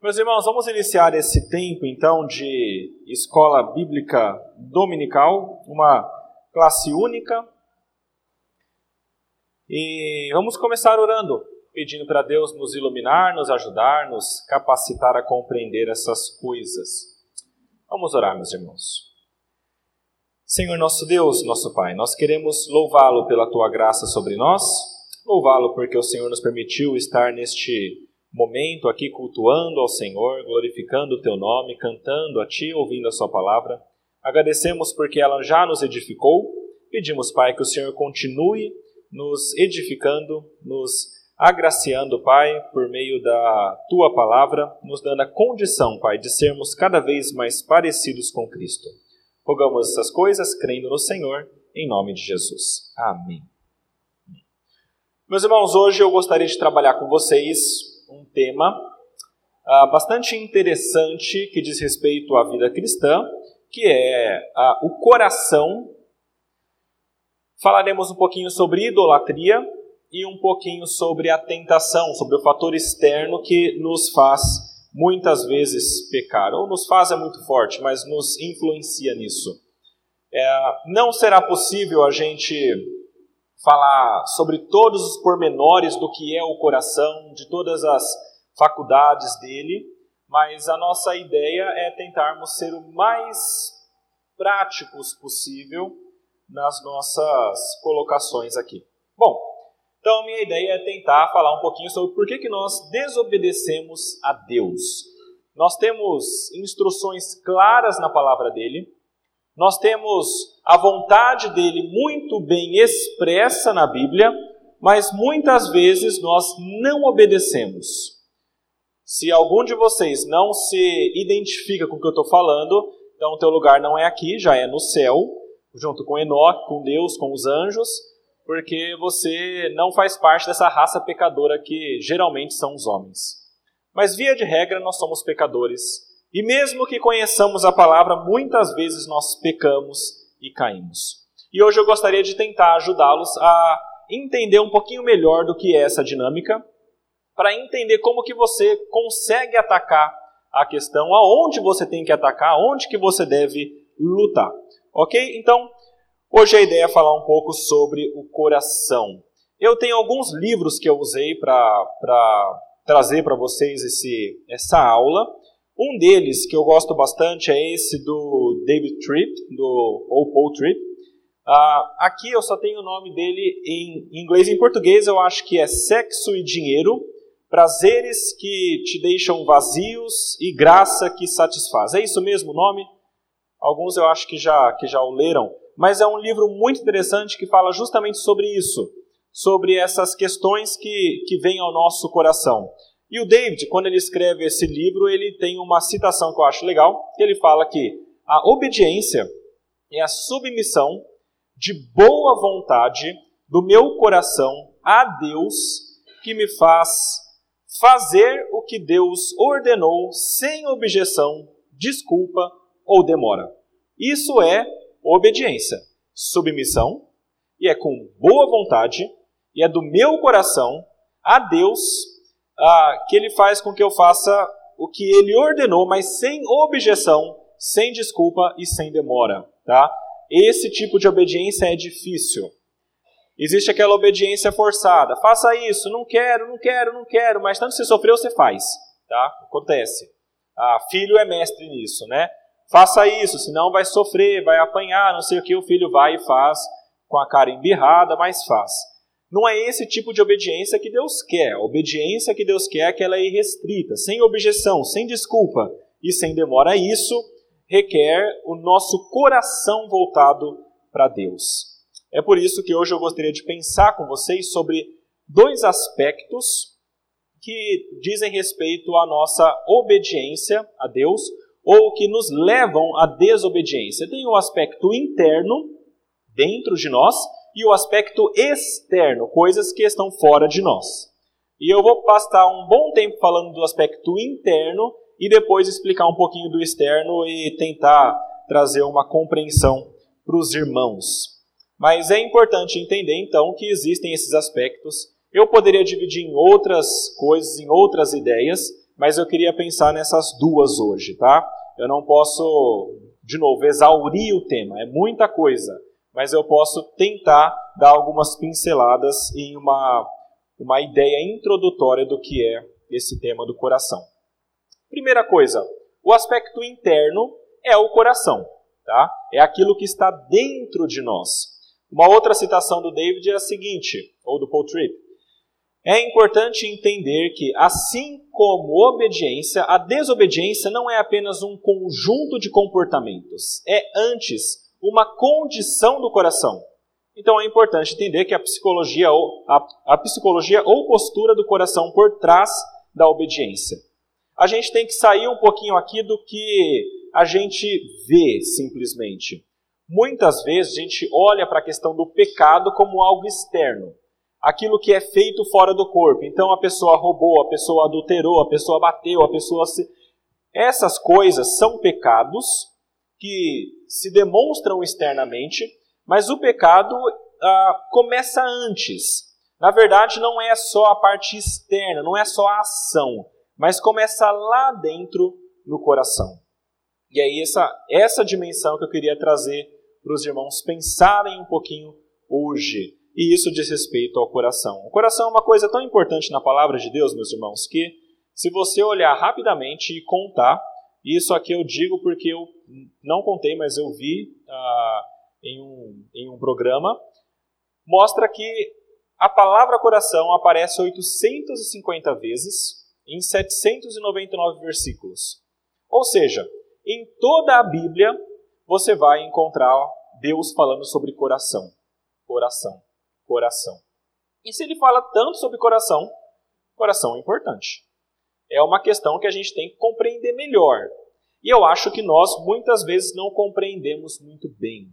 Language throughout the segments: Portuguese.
Meus irmãos, vamos iniciar esse tempo então de escola bíblica dominical, uma classe única. E vamos começar orando, pedindo para Deus nos iluminar, nos ajudar, nos capacitar a compreender essas coisas. Vamos orar, meus irmãos. Senhor nosso Deus, nosso Pai, nós queremos louvá-lo pela tua graça sobre nós, louvá-lo porque o Senhor nos permitiu estar neste momento aqui cultuando ao Senhor, glorificando o teu nome, cantando a ti, ouvindo a sua palavra. Agradecemos porque ela já nos edificou. Pedimos, Pai, que o Senhor continue nos edificando, nos agraciando, Pai, por meio da tua palavra, nos dando a condição, Pai, de sermos cada vez mais parecidos com Cristo. Rogamos essas coisas crendo no Senhor, em nome de Jesus. Amém. Meus irmãos, hoje eu gostaria de trabalhar com vocês um tema uh, bastante interessante que diz respeito à vida cristã, que é uh, o coração. Falaremos um pouquinho sobre idolatria e um pouquinho sobre a tentação, sobre o fator externo que nos faz muitas vezes pecar, ou nos faz é muito forte, mas nos influencia nisso. É, não será possível a gente falar sobre todos os pormenores do que é o coração, de todas as faculdades dele, mas a nossa ideia é tentarmos ser o mais práticos possível nas nossas colocações aqui. Bom, então a minha ideia é tentar falar um pouquinho sobre por que, que nós desobedecemos a Deus. Nós temos instruções claras na palavra dele, nós temos a vontade dele muito bem expressa na Bíblia, mas muitas vezes nós não obedecemos. Se algum de vocês não se identifica com o que eu estou falando, então o teu lugar não é aqui, já é no céu, junto com Enoque, com Deus, com os anjos, porque você não faz parte dessa raça pecadora que geralmente são os homens. Mas via de regra nós somos pecadores e mesmo que conheçamos a palavra, muitas vezes nós pecamos e caímos. E hoje eu gostaria de tentar ajudá-los a entender um pouquinho melhor do que é essa dinâmica, para entender como que você consegue atacar a questão, aonde você tem que atacar, aonde que você deve lutar. Ok? Então, hoje a ideia é falar um pouco sobre o coração. Eu tenho alguns livros que eu usei para trazer para vocês esse, essa aula. Um deles que eu gosto bastante é esse do David Tripp, do, ou Paul Tripp. Uh, aqui eu só tenho o nome dele em inglês e em português, eu acho que é Sexo e Dinheiro, Prazeres que te deixam vazios e graça que satisfaz. É isso mesmo o nome? Alguns eu acho que já, que já o leram, mas é um livro muito interessante que fala justamente sobre isso, sobre essas questões que, que vêm ao nosso coração. E o David, quando ele escreve esse livro, ele tem uma citação que eu acho legal, que ele fala que a obediência é a submissão de boa vontade do meu coração a Deus que me faz fazer o que Deus ordenou sem objeção, desculpa ou demora. Isso é obediência, submissão, e é com boa vontade, e é do meu coração a Deus ah, que ele faz com que eu faça o que ele ordenou, mas sem objeção, sem desculpa e sem demora. Tá? Esse tipo de obediência é difícil. Existe aquela obediência forçada. Faça isso, não quero, não quero, não quero, mas tanto que você sofreu, você faz. Tá? Acontece. Ah, filho é mestre nisso, né? Faça isso, senão vai sofrer, vai apanhar, não sei o que, o filho vai e faz com a cara embirrada, mas faz. Não é esse tipo de obediência que Deus quer. A obediência que Deus quer é que ela é irrestrita, sem objeção, sem desculpa e sem demora. Isso requer o nosso coração voltado para Deus. É por isso que hoje eu gostaria de pensar com vocês sobre dois aspectos que dizem respeito à nossa obediência a Deus ou que nos levam à desobediência. Tem o aspecto interno, dentro de nós, e o aspecto externo, coisas que estão fora de nós. E eu vou passar um bom tempo falando do aspecto interno e depois explicar um pouquinho do externo e tentar trazer uma compreensão para os irmãos. Mas é importante entender então que existem esses aspectos. Eu poderia dividir em outras coisas, em outras ideias, mas eu queria pensar nessas duas hoje, tá? Eu não posso, de novo, exaurir o tema, é muita coisa, mas eu posso tentar dar algumas pinceladas em uma, uma ideia introdutória do que é esse tema do coração. Primeira coisa, o aspecto interno é o coração, tá? É aquilo que está dentro de nós. Uma outra citação do David é a seguinte, ou do Paul Tripp. É importante entender que, assim como obediência, a desobediência não é apenas um conjunto de comportamentos, é antes uma condição do coração. Então é importante entender que a psicologia ou a, a psicologia ou postura do coração por trás da obediência a gente tem que sair um pouquinho aqui do que a gente vê simplesmente. Muitas vezes a gente olha para a questão do pecado como algo externo, aquilo que é feito fora do corpo. Então a pessoa roubou, a pessoa adulterou, a pessoa bateu, a pessoa se. Essas coisas são pecados que se demonstram externamente, mas o pecado ah, começa antes. Na verdade, não é só a parte externa, não é só a ação mas começa lá dentro no coração. E aí essa essa dimensão que eu queria trazer para os irmãos pensarem um pouquinho hoje. E isso diz respeito ao coração. O coração é uma coisa tão importante na palavra de Deus, meus irmãos, que se você olhar rapidamente e contar, isso aqui eu digo porque eu não contei, mas eu vi ah, em, um, em um programa, mostra que a palavra coração aparece 850 vezes em 799 versículos. Ou seja, em toda a Bíblia você vai encontrar Deus falando sobre coração. Coração. Coração. E se ele fala tanto sobre coração, coração é importante. É uma questão que a gente tem que compreender melhor. E eu acho que nós muitas vezes não compreendemos muito bem.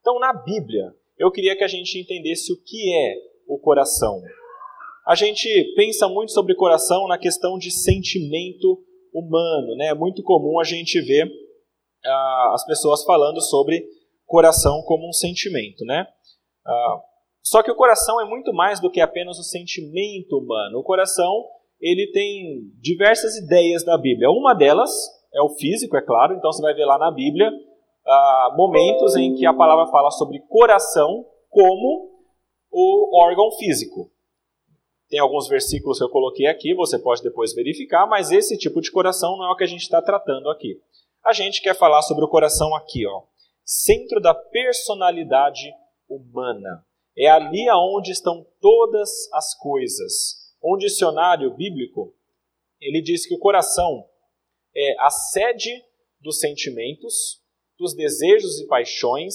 Então, na Bíblia, eu queria que a gente entendesse o que é o coração. A gente pensa muito sobre coração na questão de sentimento humano, né? É muito comum a gente ver ah, as pessoas falando sobre coração como um sentimento, né? Ah, só que o coração é muito mais do que apenas o sentimento humano. O coração ele tem diversas ideias da Bíblia. Uma delas é o físico, é claro. Então você vai ver lá na Bíblia ah, momentos em que a palavra fala sobre coração como o órgão físico. Tem alguns versículos que eu coloquei aqui, você pode depois verificar, mas esse tipo de coração não é o que a gente está tratando aqui. A gente quer falar sobre o coração aqui, ó, centro da personalidade humana. É ali aonde estão todas as coisas. Um dicionário bíblico, ele diz que o coração é a sede dos sentimentos, dos desejos e paixões,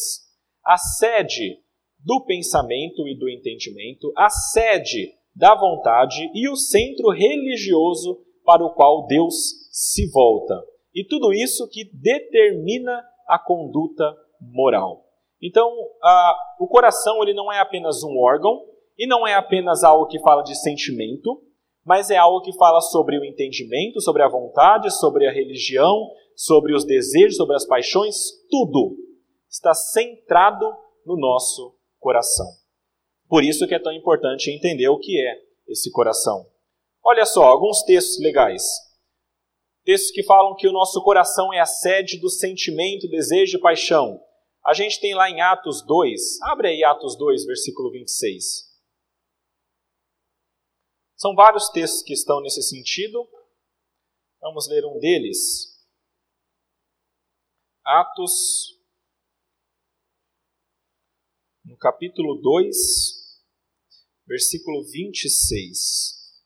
a sede do pensamento e do entendimento, a sede da vontade e o centro religioso para o qual Deus se volta. E tudo isso que determina a conduta moral. Então, a, o coração ele não é apenas um órgão e não é apenas algo que fala de sentimento, mas é algo que fala sobre o entendimento, sobre a vontade, sobre a religião, sobre os desejos, sobre as paixões, tudo está centrado no nosso coração. Por isso que é tão importante entender o que é esse coração. Olha só, alguns textos legais. Textos que falam que o nosso coração é a sede do sentimento, desejo e paixão. A gente tem lá em Atos 2, abre aí Atos 2, versículo 26. São vários textos que estão nesse sentido. Vamos ler um deles. Atos, no capítulo 2, versículo 26.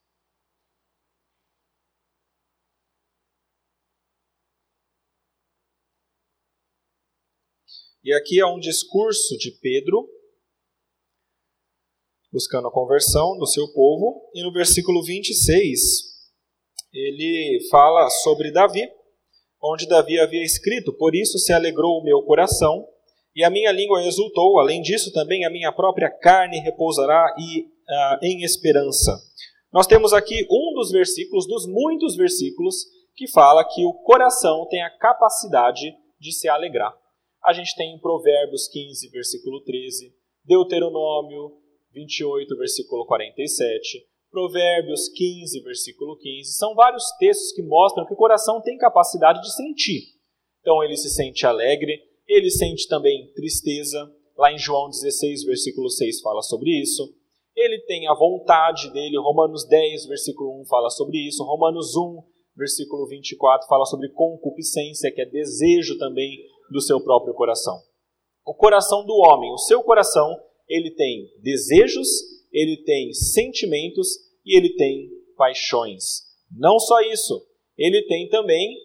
E aqui é um discurso de Pedro, buscando a conversão do seu povo, e no versículo 26, ele fala sobre Davi, onde Davi havia escrito: Por isso se alegrou o meu coração, e a minha língua exultou, além disso também a minha própria carne repousará e uh, em esperança. Nós temos aqui um dos versículos, dos muitos versículos, que fala que o coração tem a capacidade de se alegrar. A gente tem em Provérbios 15, versículo 13, Deuteronômio 28, versículo 47, Provérbios 15, versículo 15. São vários textos que mostram que o coração tem capacidade de sentir. Então ele se sente alegre, ele sente também tristeza. Lá em João 16, versículo 6 fala sobre isso. Ele tem a vontade dele, Romanos 10, versículo 1 fala sobre isso. Romanos 1, versículo 24 fala sobre concupiscência, que é desejo também do seu próprio coração. O coração do homem, o seu coração, ele tem desejos, ele tem sentimentos e ele tem paixões. Não só isso, ele tem também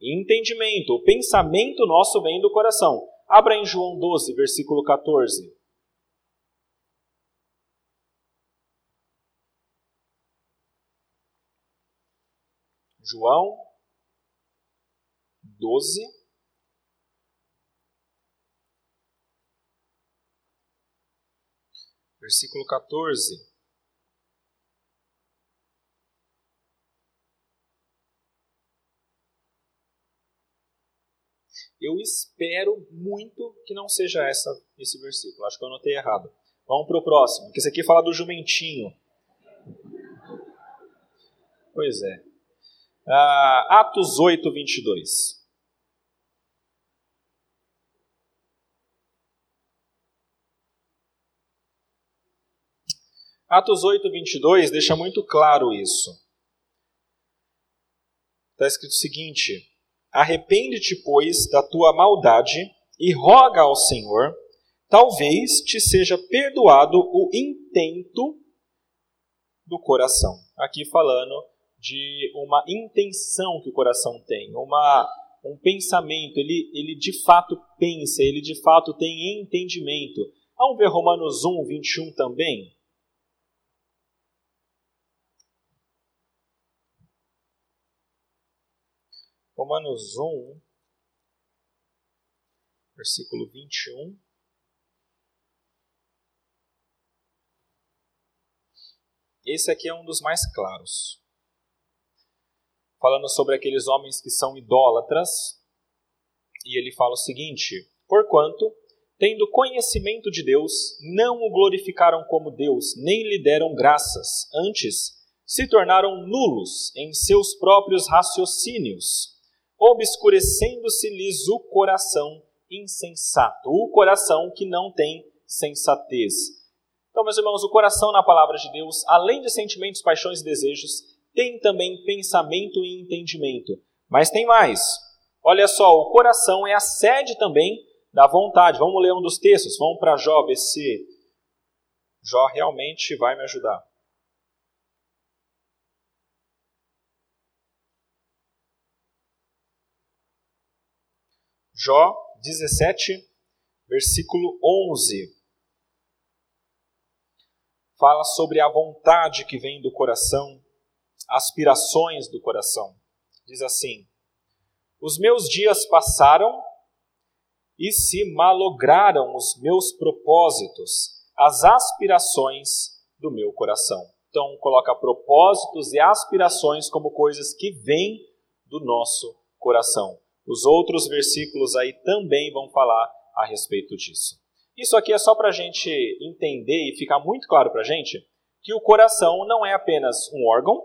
entendimento. O pensamento nosso vem do coração. Abra em João 12, versículo 14. João 12, versículo 14. Eu espero muito que não seja essa, esse versículo. Acho que eu anotei errado. Vamos para o próximo, que esse aqui fala do jumentinho. Pois é. Uh, Atos 8, 22. Atos 8, 22 deixa muito claro isso. Está escrito o seguinte: Arrepende-te, pois, da tua maldade e roga ao Senhor, talvez te seja perdoado o intento do coração. Aqui falando de uma intenção que o coração tem, uma, um pensamento, ele, ele de fato pensa, ele de fato tem entendimento. Vamos ver Romanos 1, 21 também? Romanos 1, versículo 21. Esse aqui é um dos mais claros. Falando sobre aqueles homens que são idólatras, e ele fala o seguinte: Porquanto, tendo conhecimento de Deus, não o glorificaram como Deus, nem lhe deram graças, antes se tornaram nulos em seus próprios raciocínios, obscurecendo-se-lhes o coração insensato, o coração que não tem sensatez. Então, meus irmãos, o coração na palavra de Deus, além de sentimentos, paixões e desejos, tem também pensamento e entendimento. Mas tem mais. Olha só, o coração é a sede também da vontade. Vamos ler um dos textos? Vamos para Jó, ver se Jó realmente vai me ajudar. Jó 17, versículo 11. Fala sobre a vontade que vem do coração aspirações do coração. Diz assim: Os meus dias passaram e se malograram os meus propósitos, as aspirações do meu coração. Então, coloca propósitos e aspirações como coisas que vêm do nosso coração. Os outros versículos aí também vão falar a respeito disso. Isso aqui é só para a gente entender e ficar muito claro para a gente que o coração não é apenas um órgão,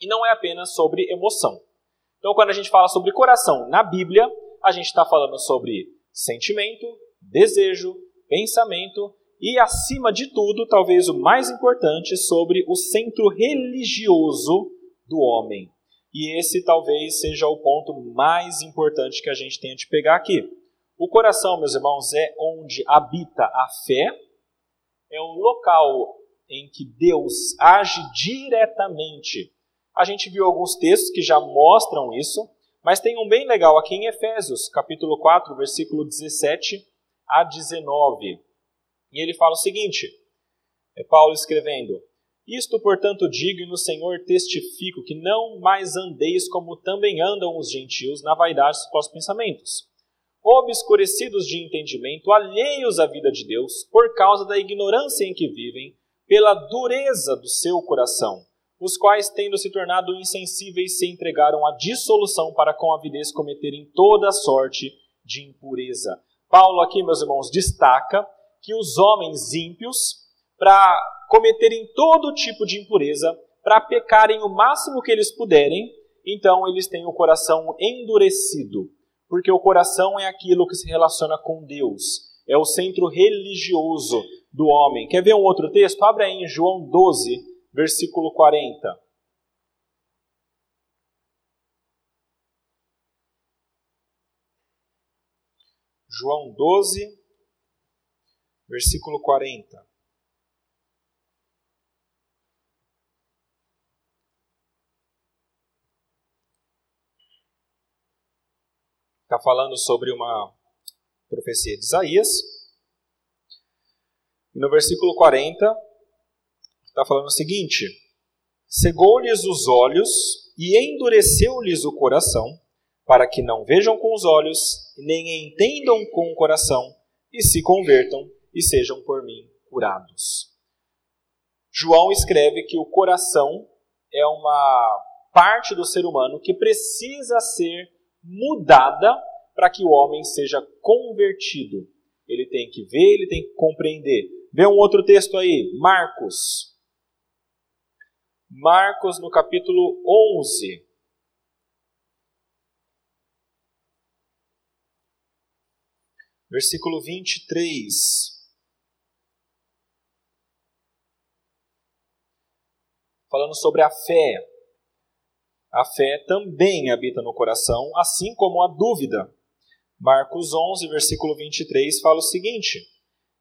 e não é apenas sobre emoção. Então, quando a gente fala sobre coração na Bíblia, a gente está falando sobre sentimento, desejo, pensamento e, acima de tudo, talvez o mais importante, sobre o centro religioso do homem. E esse talvez seja o ponto mais importante que a gente tem de pegar aqui. O coração, meus irmãos, é onde habita a fé, é o local em que Deus age diretamente a gente viu alguns textos que já mostram isso, mas tem um bem legal aqui em Efésios, capítulo 4, versículo 17 a 19. E ele fala o seguinte: é Paulo escrevendo: Isto, portanto, digo e no Senhor testifico que não mais andeis como também andam os gentios na vaidade dos vossos pensamentos, obscurecidos de entendimento, alheios à vida de Deus, por causa da ignorância em que vivem, pela dureza do seu coração os quais, tendo se tornado insensíveis, se entregaram à dissolução para com avidez cometerem toda sorte de impureza. Paulo aqui, meus irmãos, destaca que os homens ímpios, para cometerem todo tipo de impureza, para pecarem o máximo que eles puderem, então eles têm o coração endurecido, porque o coração é aquilo que se relaciona com Deus, é o centro religioso do homem. Quer ver um outro texto? Abre aí em João 12, versículo 40. João 12, versículo 40. Está falando sobre uma profecia de Isaías. E no versículo 40, está falando o seguinte: Cegou-lhes os olhos e endureceu-lhes o coração, para que não vejam com os olhos, nem entendam com o coração, e se convertam e sejam por mim curados. João escreve que o coração é uma parte do ser humano que precisa ser mudada para que o homem seja convertido. Ele tem que ver, ele tem que compreender. Vê um outro texto aí, Marcos. Marcos no capítulo 11. Versículo 23. Falando sobre a fé. A fé também habita no coração, assim como a dúvida. Marcos 11, versículo 23 fala o seguinte: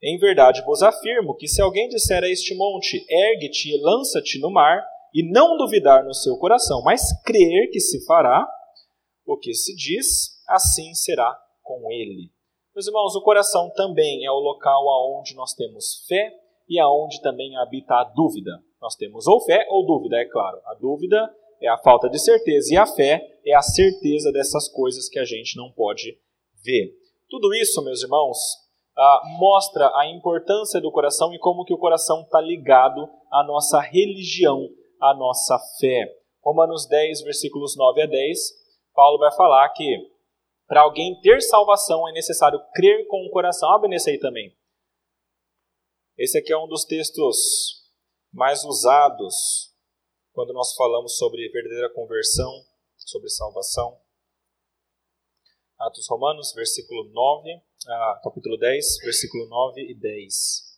Em verdade vos afirmo que se alguém disser a este monte, ergue-te e lança-te no mar, e não duvidar no seu coração, mas crer que se fará o que se diz, assim será com ele. Meus irmãos, o coração também é o local aonde nós temos fé e aonde também habita a dúvida. Nós temos ou fé ou dúvida, é claro. A dúvida é a falta de certeza, e a fé é a certeza dessas coisas que a gente não pode ver. Tudo isso, meus irmãos, ah, mostra a importância do coração e como que o coração está ligado à nossa religião, à nossa fé. Romanos 10, versículos 9 a 10, Paulo vai falar que para alguém ter salvação é necessário crer com o coração. Abre nesse aí também. Esse aqui é um dos textos mais usados quando nós falamos sobre verdadeira conversão, sobre salvação. Atos Romanos, versículo 9, ah, capítulo 10, versículo 9 e 10.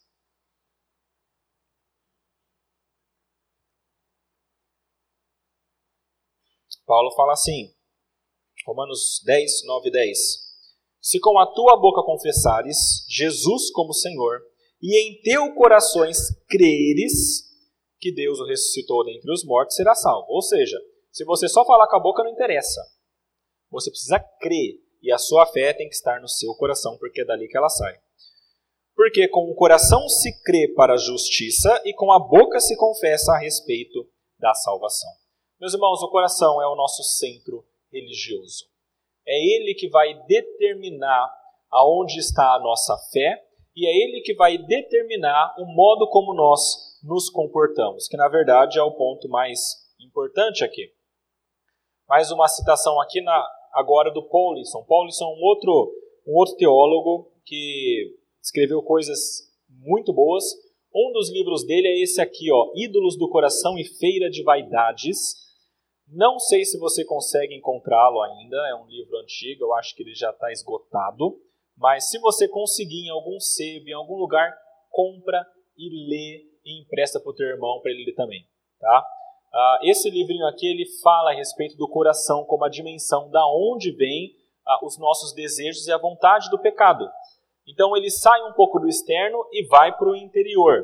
Paulo fala assim, Romanos 10, 9 e 10. Se com a tua boca confessares Jesus como Senhor, e em teu corações creres que Deus o ressuscitou dentre os mortos, será salvo. Ou seja, se você só falar com a boca, não interessa. Você precisa crer. E a sua fé tem que estar no seu coração, porque é dali que ela sai. Porque com o coração se crê para a justiça e com a boca se confessa a respeito da salvação. Meus irmãos, o coração é o nosso centro religioso. É ele que vai determinar aonde está a nossa fé e é ele que vai determinar o modo como nós nos comportamos, que na verdade é o ponto mais importante aqui. Mais uma citação aqui na, agora do Paulison. Paulison é um outro, um outro teólogo que escreveu coisas muito boas. Um dos livros dele é esse aqui, ó, Ídolos do Coração e Feira de Vaidades. Não sei se você consegue encontrá-lo ainda, é um livro antigo, eu acho que ele já está esgotado. Mas se você conseguir em algum sebo, em algum lugar, compra e lê e empresta para o teu irmão para ele ler também. Tá? Ah, esse livrinho aqui ele fala a respeito do coração como a dimensão da onde vem ah, os nossos desejos e a vontade do pecado. Então ele sai um pouco do externo e vai para o interior.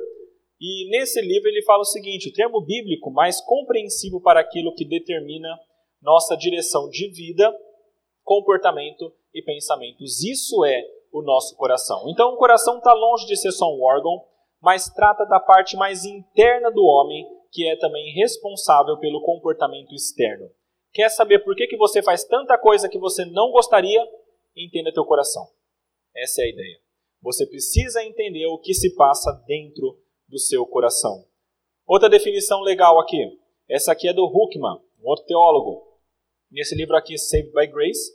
E nesse livro ele fala o seguinte: o termo bíblico mais compreensível para aquilo que determina nossa direção de vida, comportamento e pensamentos. Isso é o nosso coração. Então o coração está longe de ser só um órgão, mas trata da parte mais interna do homem, que é também responsável pelo comportamento externo. Quer saber por que, que você faz tanta coisa que você não gostaria? Entenda teu coração. Essa é a ideia. Você precisa entender o que se passa dentro do seu coração. Outra definição legal aqui. Essa aqui é do Huckman, um outro teólogo. Nesse livro aqui, Saved by Grace,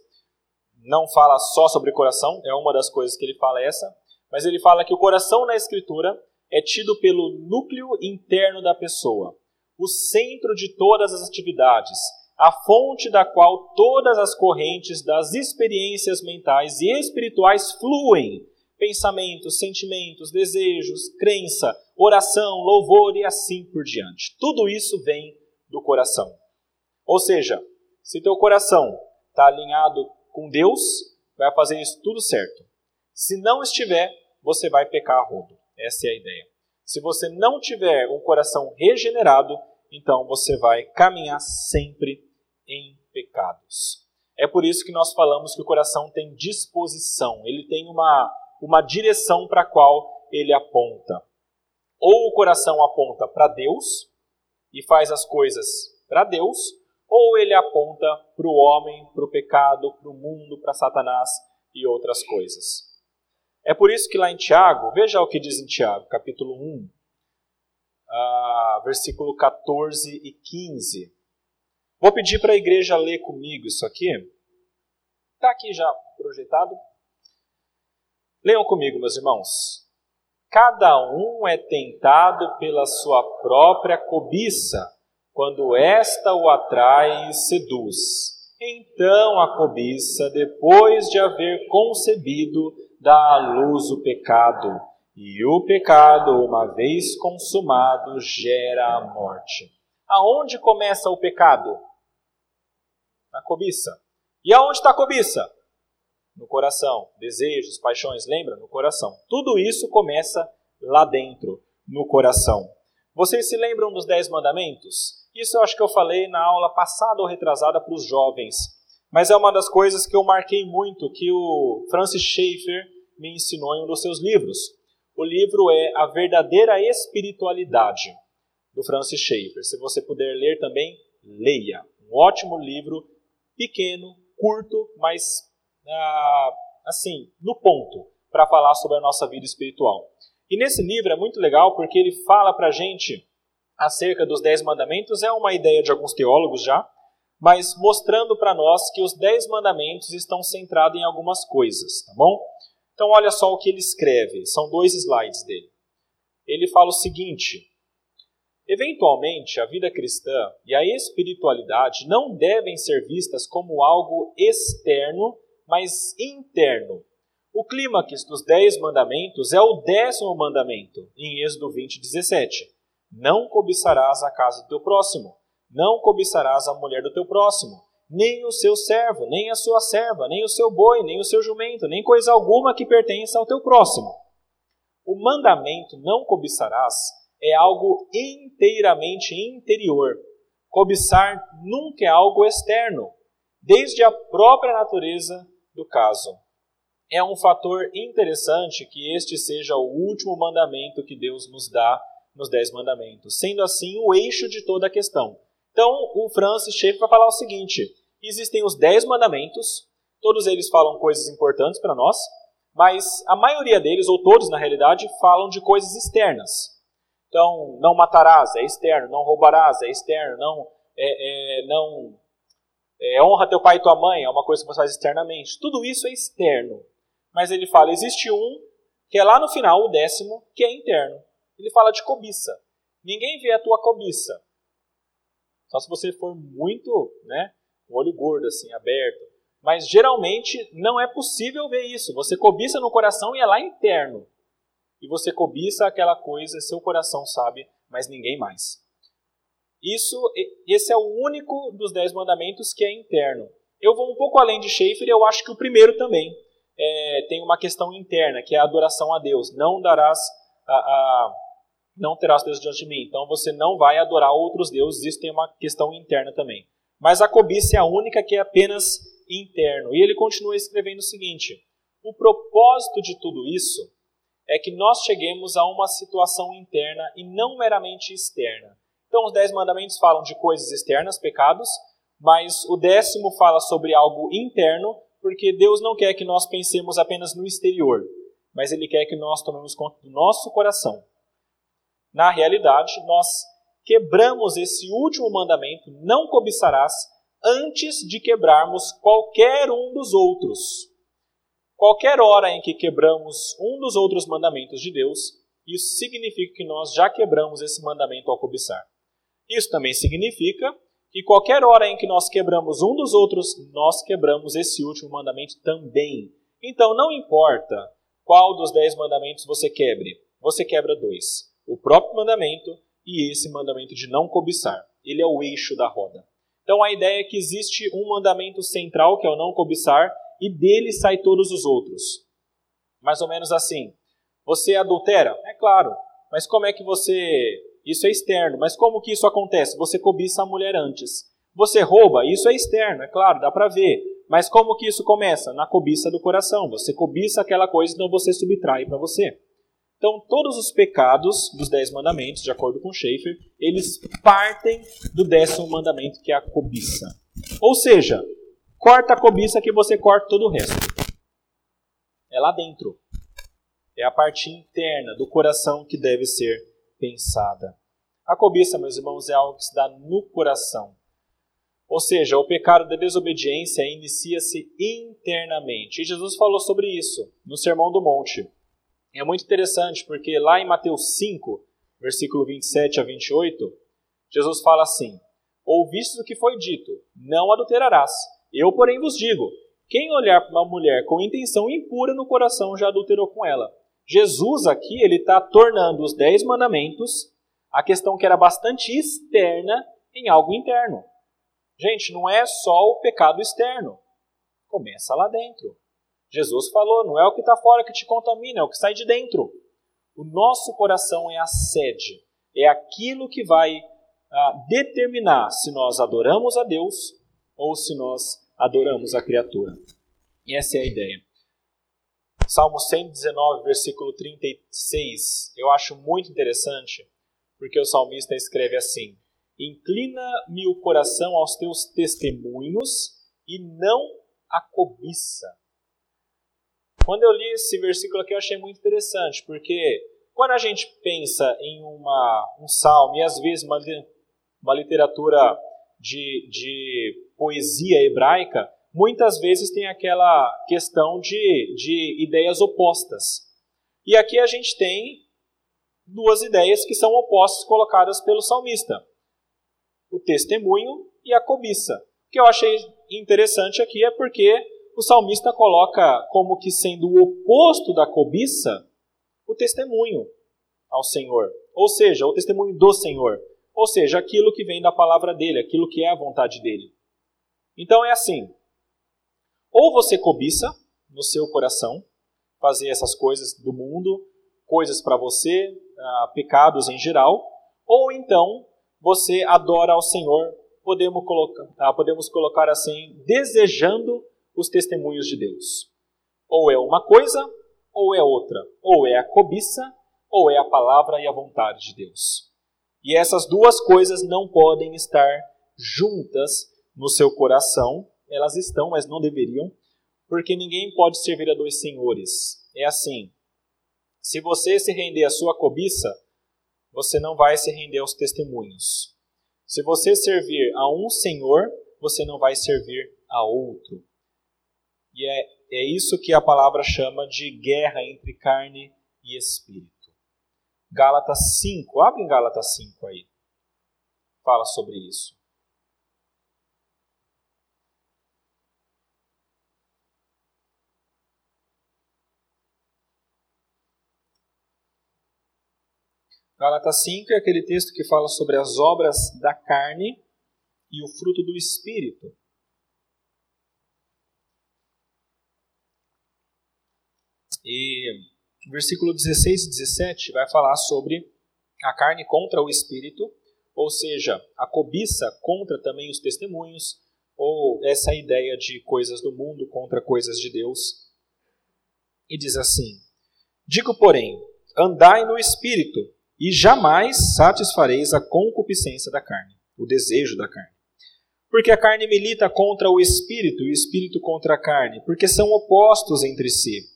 não fala só sobre coração, é uma das coisas que ele fala essa, mas ele fala que o coração na escritura é tido pelo núcleo interno da pessoa, o centro de todas as atividades, a fonte da qual todas as correntes das experiências mentais e espirituais fluem pensamentos, sentimentos, desejos, crença, oração, louvor e assim por diante. Tudo isso vem do coração. Ou seja, se teu coração está alinhado com Deus, vai fazer isso tudo certo. Se não estiver, você vai pecar a rodo. Essa é a ideia. Se você não tiver um coração regenerado, então você vai caminhar sempre em pecados. É por isso que nós falamos que o coração tem disposição, ele tem uma uma direção para a qual ele aponta. Ou o coração aponta para Deus e faz as coisas para Deus, ou ele aponta para o homem, para o pecado, para o mundo, para Satanás e outras coisas. É por isso que lá em Tiago, veja o que diz em Tiago, capítulo 1, ah, versículo 14 e 15. Vou pedir para a igreja ler comigo isso aqui. Está aqui já projetado. Leiam comigo, meus irmãos. Cada um é tentado pela sua própria cobiça, quando esta o atrai e seduz. Então a cobiça, depois de haver concebido, dá à luz o pecado. E o pecado, uma vez consumado, gera a morte. Aonde começa o pecado? Na cobiça. E aonde está a cobiça? no coração. Desejos, paixões, lembra? No coração. Tudo isso começa lá dentro, no coração. Vocês se lembram dos Dez Mandamentos? Isso eu acho que eu falei na aula passada ou retrasada para os jovens. Mas é uma das coisas que eu marquei muito, que o Francis Schaeffer me ensinou em um dos seus livros. O livro é A Verdadeira Espiritualidade, do Francis Schaeffer. Se você puder ler também, leia. Um ótimo livro, pequeno, curto, mas ah, assim, no ponto, para falar sobre a nossa vida espiritual. E nesse livro é muito legal porque ele fala para a gente acerca dos Dez Mandamentos, é uma ideia de alguns teólogos já, mas mostrando para nós que os Dez Mandamentos estão centrados em algumas coisas, tá bom? Então olha só o que ele escreve, são dois slides dele. Ele fala o seguinte: Eventualmente, a vida cristã e a espiritualidade não devem ser vistas como algo externo mas interno. O clímax dos Dez Mandamentos é o décimo mandamento, em Êxodo 20, 17. Não cobiçarás a casa do teu próximo, não cobiçarás a mulher do teu próximo, nem o seu servo, nem a sua serva, nem o seu boi, nem o seu jumento, nem coisa alguma que pertença ao teu próximo. O mandamento não cobiçarás é algo inteiramente interior. Cobiçar nunca é algo externo. Desde a própria natureza do caso. É um fator interessante que este seja o último mandamento que Deus nos dá nos Dez Mandamentos, sendo assim o eixo de toda a questão. Então, o Francis Schaeffer vai falar o seguinte: existem os Dez Mandamentos, todos eles falam coisas importantes para nós, mas a maioria deles, ou todos na realidade, falam de coisas externas. Então, não matarás é externo, não roubarás é externo, não, é, é, não é, honra teu pai e tua mãe, é uma coisa que você faz externamente. Tudo isso é externo. Mas ele fala, existe um, que é lá no final, o décimo, que é interno. Ele fala de cobiça. Ninguém vê a tua cobiça. Só se você for muito, né, o olho gordo, assim, aberto. Mas geralmente não é possível ver isso. Você cobiça no coração e é lá interno. E você cobiça aquela coisa, seu coração sabe, mas ninguém mais. Isso, esse é o único dos dez mandamentos que é interno. Eu vou um pouco além de Schaefer e eu acho que o primeiro também é, tem uma questão interna, que é a adoração a Deus. Não darás a, a, não terás Deus diante de mim. Então você não vai adorar outros deuses. Isso tem uma questão interna também. Mas a cobiça é a única que é apenas interno. E ele continua escrevendo o seguinte: o propósito de tudo isso é que nós cheguemos a uma situação interna e não meramente externa. Então, os dez mandamentos falam de coisas externas, pecados, mas o décimo fala sobre algo interno, porque Deus não quer que nós pensemos apenas no exterior, mas Ele quer que nós tomemos conta do nosso coração. Na realidade, nós quebramos esse último mandamento, não cobiçarás, antes de quebrarmos qualquer um dos outros. Qualquer hora em que quebramos um dos outros mandamentos de Deus, isso significa que nós já quebramos esse mandamento ao cobiçar. Isso também significa que qualquer hora em que nós quebramos um dos outros, nós quebramos esse último mandamento também. Então não importa qual dos dez mandamentos você quebre, você quebra dois: o próprio mandamento e esse mandamento de não cobiçar. Ele é o eixo da roda. Então a ideia é que existe um mandamento central, que é o não cobiçar, e dele sai todos os outros. Mais ou menos assim. Você adultera? É claro. Mas como é que você. Isso é externo. Mas como que isso acontece? Você cobiça a mulher antes. Você rouba? Isso é externo, é claro, dá para ver. Mas como que isso começa? Na cobiça do coração. Você cobiça aquela coisa, então você subtrai para você. Então, todos os pecados dos dez mandamentos, de acordo com Schaeffer, eles partem do décimo mandamento, que é a cobiça. Ou seja, corta a cobiça que você corta todo o resto. É lá dentro. É a parte interna do coração que deve ser pensada. A cobiça, meus irmãos, é algo que se dá no coração. Ou seja, o pecado da desobediência inicia-se internamente. E Jesus falou sobre isso no Sermão do Monte. É muito interessante porque lá em Mateus 5, versículo 27 a 28, Jesus fala assim: Ouvistes o que foi dito, não adulterarás. Eu, porém, vos digo: quem olhar para uma mulher com intenção impura no coração já adulterou com ela. Jesus aqui ele está tornando os dez mandamentos a questão que era bastante externa em algo interno. Gente, não é só o pecado externo. Começa lá dentro. Jesus falou: não é o que está fora que te contamina, é o que sai de dentro. O nosso coração é a sede, é aquilo que vai ah, determinar se nós adoramos a Deus ou se nós adoramos a criatura. E essa é a ideia. Salmo 119, versículo 36, eu acho muito interessante, porque o salmista escreve assim: Inclina-me o coração aos teus testemunhos e não a cobiça quando eu li esse versículo aqui, eu achei muito interessante, porque quando a gente pensa em uma, um salmo, e às vezes uma, uma literatura de, de poesia hebraica, muitas vezes tem aquela questão de, de ideias opostas. E aqui a gente tem duas ideias que são opostas colocadas pelo salmista: o testemunho e a cobiça. O que eu achei interessante aqui é porque o salmista coloca como que sendo o oposto da cobiça o testemunho ao Senhor, ou seja, o testemunho do Senhor, ou seja, aquilo que vem da palavra dele, aquilo que é a vontade dele. Então é assim: ou você cobiça no seu coração fazer essas coisas do mundo, coisas para você, uh, pecados em geral, ou então você adora ao Senhor, podemos colocar, uh, podemos colocar assim, desejando os testemunhos de Deus. Ou é uma coisa, ou é outra. Ou é a cobiça, ou é a palavra e a vontade de Deus. E essas duas coisas não podem estar juntas no seu coração. Elas estão, mas não deveriam, porque ninguém pode servir a dois senhores. É assim: se você se render à sua cobiça, você não vai se render aos testemunhos. Se você servir a um senhor, você não vai servir a outro. E é, é isso que a palavra chama de guerra entre carne e espírito. Gálatas 5, abre em Gálatas 5 aí. Fala sobre isso. Gálatas 5 é aquele texto que fala sobre as obras da carne e o fruto do espírito. E versículo 16 e 17 vai falar sobre a carne contra o espírito, ou seja, a cobiça contra também os testemunhos, ou essa ideia de coisas do mundo contra coisas de Deus. E diz assim: Digo, porém, andai no espírito, e jamais satisfareis a concupiscência da carne, o desejo da carne. Porque a carne milita contra o espírito e o espírito contra a carne, porque são opostos entre si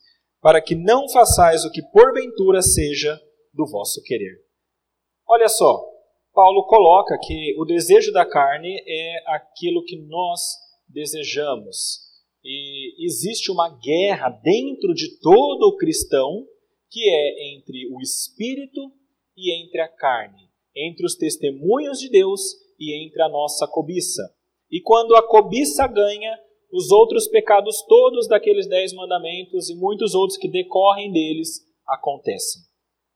para que não façais o que porventura seja do vosso querer. Olha só, Paulo coloca que o desejo da carne é aquilo que nós desejamos. E existe uma guerra dentro de todo o cristão que é entre o espírito e entre a carne, entre os testemunhos de Deus e entre a nossa cobiça. E quando a cobiça ganha, os outros pecados todos daqueles dez mandamentos e muitos outros que decorrem deles acontecem.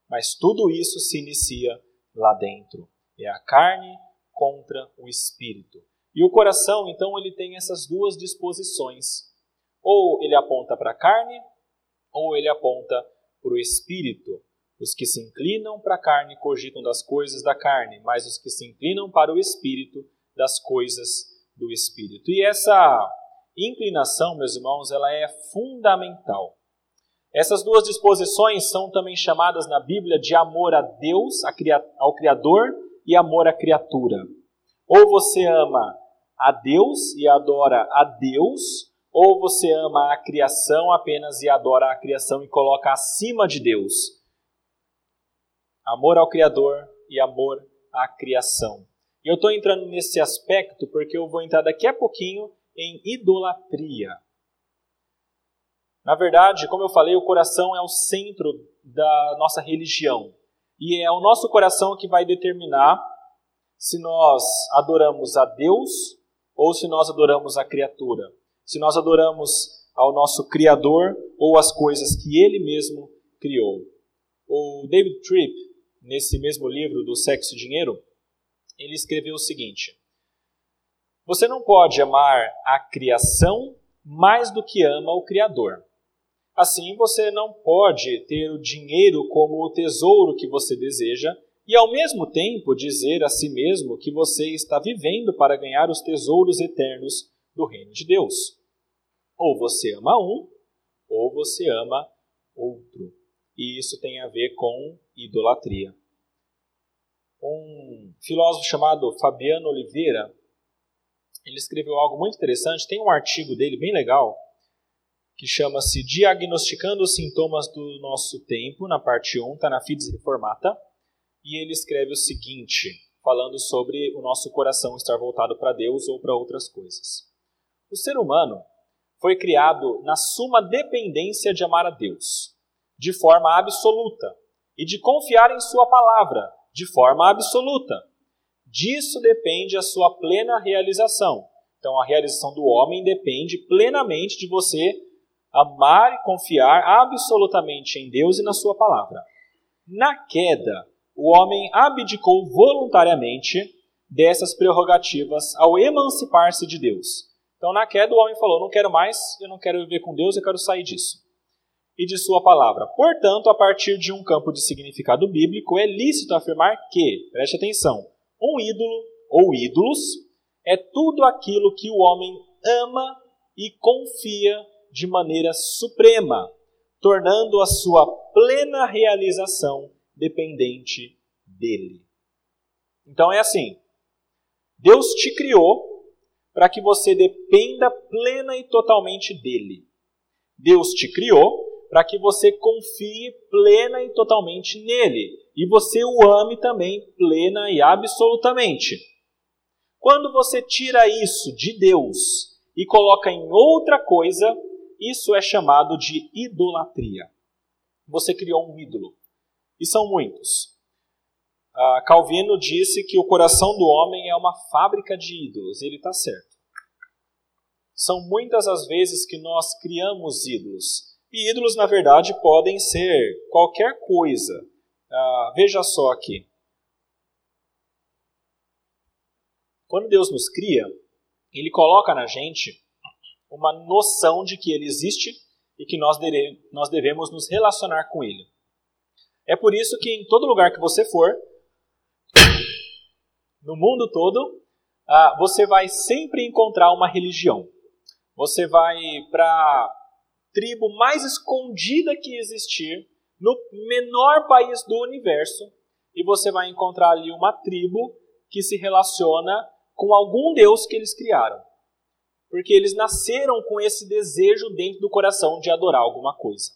Mas tudo isso se inicia lá dentro. É a carne contra o espírito. E o coração, então, ele tem essas duas disposições. Ou ele aponta para a carne, ou ele aponta para o espírito. Os que se inclinam para a carne cogitam das coisas da carne, mas os que se inclinam para o espírito, das coisas do espírito. E essa inclinação, meus irmãos, ela é fundamental. Essas duas disposições são também chamadas na Bíblia de amor a Deus, ao Criador, e amor à criatura. Ou você ama a Deus e adora a Deus, ou você ama a criação apenas e adora a criação e coloca acima de Deus. Amor ao Criador e amor à criação. E eu estou entrando nesse aspecto porque eu vou entrar daqui a pouquinho em idolatria. Na verdade, como eu falei, o coração é o centro da nossa religião. E é o nosso coração que vai determinar se nós adoramos a Deus ou se nós adoramos a criatura. Se nós adoramos ao nosso Criador ou as coisas que Ele mesmo criou. O David Tripp, nesse mesmo livro do Sexo e Dinheiro, ele escreveu o seguinte: Você não pode amar a criação mais do que ama o Criador. Assim, você não pode ter o dinheiro como o tesouro que você deseja e, ao mesmo tempo, dizer a si mesmo que você está vivendo para ganhar os tesouros eternos do reino de Deus. Ou você ama um, ou você ama outro. E isso tem a ver com idolatria. Um filósofo chamado Fabiano Oliveira, ele escreveu algo muito interessante. Tem um artigo dele bem legal que chama-se Diagnosticando os Sintomas do Nosso Tempo, na parte 1, está na Fides Reformata, e ele escreve o seguinte, falando sobre o nosso coração estar voltado para Deus ou para outras coisas. O ser humano foi criado na suma dependência de amar a Deus, de forma absoluta, e de confiar em Sua palavra, de forma absoluta. Disso depende a sua plena realização. Então, a realização do homem depende plenamente de você amar e confiar absolutamente em Deus e na Sua palavra. Na queda, o homem abdicou voluntariamente dessas prerrogativas ao emancipar-se de Deus. Então, na queda, o homem falou: Não quero mais, eu não quero viver com Deus, eu quero sair disso. E de Sua palavra. Portanto, a partir de um campo de significado bíblico, é lícito afirmar que, preste atenção, um ídolo ou ídolos é tudo aquilo que o homem ama e confia de maneira suprema, tornando a sua plena realização dependente dele. Então é assim: Deus te criou para que você dependa plena e totalmente dele. Deus te criou para que você confie plena e totalmente nele e você o ame também plena e absolutamente. Quando você tira isso de Deus e coloca em outra coisa, isso é chamado de idolatria. Você criou um ídolo. E são muitos. Uh, Calvino disse que o coração do homem é uma fábrica de ídolos. Ele está certo. São muitas as vezes que nós criamos ídolos. E ídolos, na verdade, podem ser qualquer coisa. Uh, veja só aqui. Quando Deus nos cria, Ele coloca na gente uma noção de que ele existe e que nós, nós devemos nos relacionar com ele. É por isso que em todo lugar que você for, no mundo todo, ah, você vai sempre encontrar uma religião. Você vai para a tribo mais escondida que existir, no menor país do universo, e você vai encontrar ali uma tribo que se relaciona com algum deus que eles criaram porque eles nasceram com esse desejo dentro do coração de adorar alguma coisa.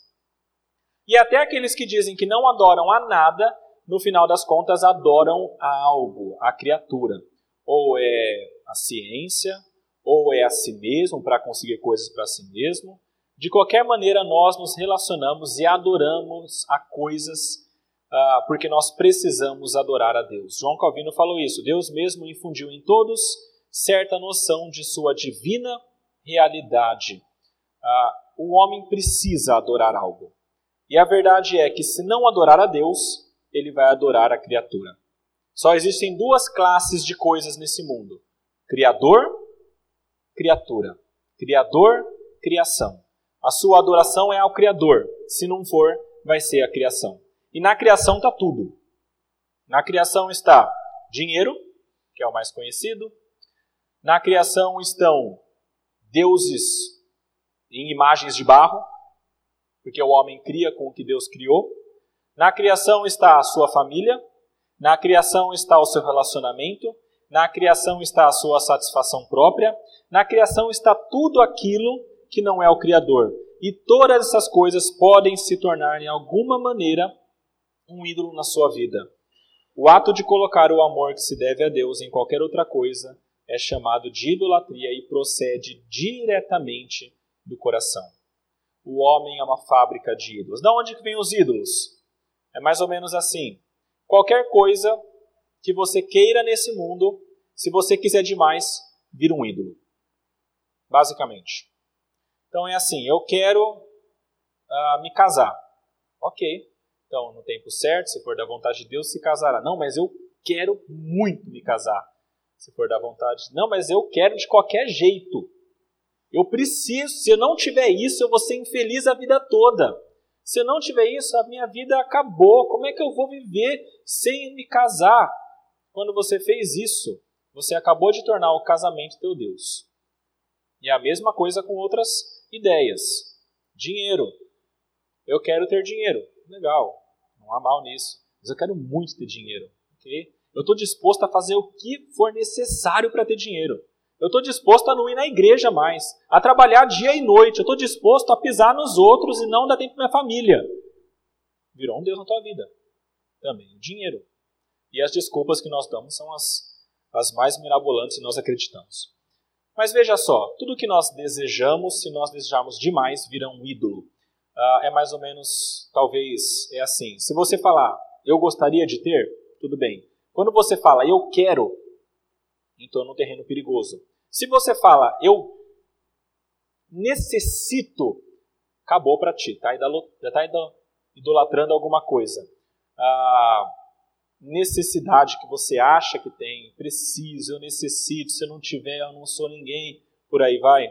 E até aqueles que dizem que não adoram a nada, no final das contas adoram a algo, a criatura. Ou é a ciência, ou é a si mesmo para conseguir coisas para si mesmo. De qualquer maneira, nós nos relacionamos e adoramos a coisas uh, porque nós precisamos adorar a Deus. João Calvino falou isso. Deus mesmo infundiu em todos certa noção de sua divina realidade. Uh, o homem precisa adorar algo. E a verdade é que, se não adorar a Deus, ele vai adorar a criatura. Só existem duas classes de coisas nesse mundo: Criador, criatura. Criador, criação. A sua adoração é ao Criador. Se não for, vai ser a criação. E na criação está tudo. Na criação está dinheiro, que é o mais conhecido. Na criação estão deuses em imagens de barro, porque o homem cria com o que Deus criou. Na criação está a sua família. Na criação está o seu relacionamento. Na criação está a sua satisfação própria. Na criação está tudo aquilo que não é o Criador. E todas essas coisas podem se tornar, em alguma maneira, um ídolo na sua vida. O ato de colocar o amor que se deve a Deus em qualquer outra coisa é chamado de idolatria e procede diretamente do coração. O homem é uma fábrica de ídolos. Da onde que vêm os ídolos? É mais ou menos assim. Qualquer coisa que você queira nesse mundo, se você quiser demais, vira um ídolo. Basicamente. Então é assim, eu quero uh, me casar. Ok, então, no tempo certo, se for da vontade de Deus, se casará. Não, mas eu quero muito me casar. Se for da vontade. Não, mas eu quero de qualquer jeito. Eu preciso. Se eu não tiver isso, eu vou ser infeliz a vida toda. Se eu não tiver isso, a minha vida acabou. Como é que eu vou viver sem me casar? Quando você fez isso, você acabou de tornar o casamento teu Deus. E é a mesma coisa com outras ideias. Dinheiro. Eu quero ter dinheiro. Legal. Não há mal nisso. Mas eu quero muito ter dinheiro. Okay? Eu estou disposto a fazer o que for necessário para ter dinheiro. Eu estou disposto a não ir na igreja mais, a trabalhar dia e noite. Eu estou disposto a pisar nos outros e não dar tempo para minha família. Virou um Deus na tua vida. Também o dinheiro. E as desculpas que nós damos são as, as mais mirabolantes e nós acreditamos. Mas veja só, tudo que nós desejamos, se nós desejarmos demais, vira um ídolo uh, é mais ou menos, talvez, é assim. Se você falar, eu gostaria de ter, tudo bem. Quando você fala, eu quero, então é um terreno perigoso. Se você fala, eu necessito, acabou para ti, tá? já está idolatrando alguma coisa. A necessidade que você acha que tem, preciso, eu necessito, se eu não tiver, eu não sou ninguém, por aí vai,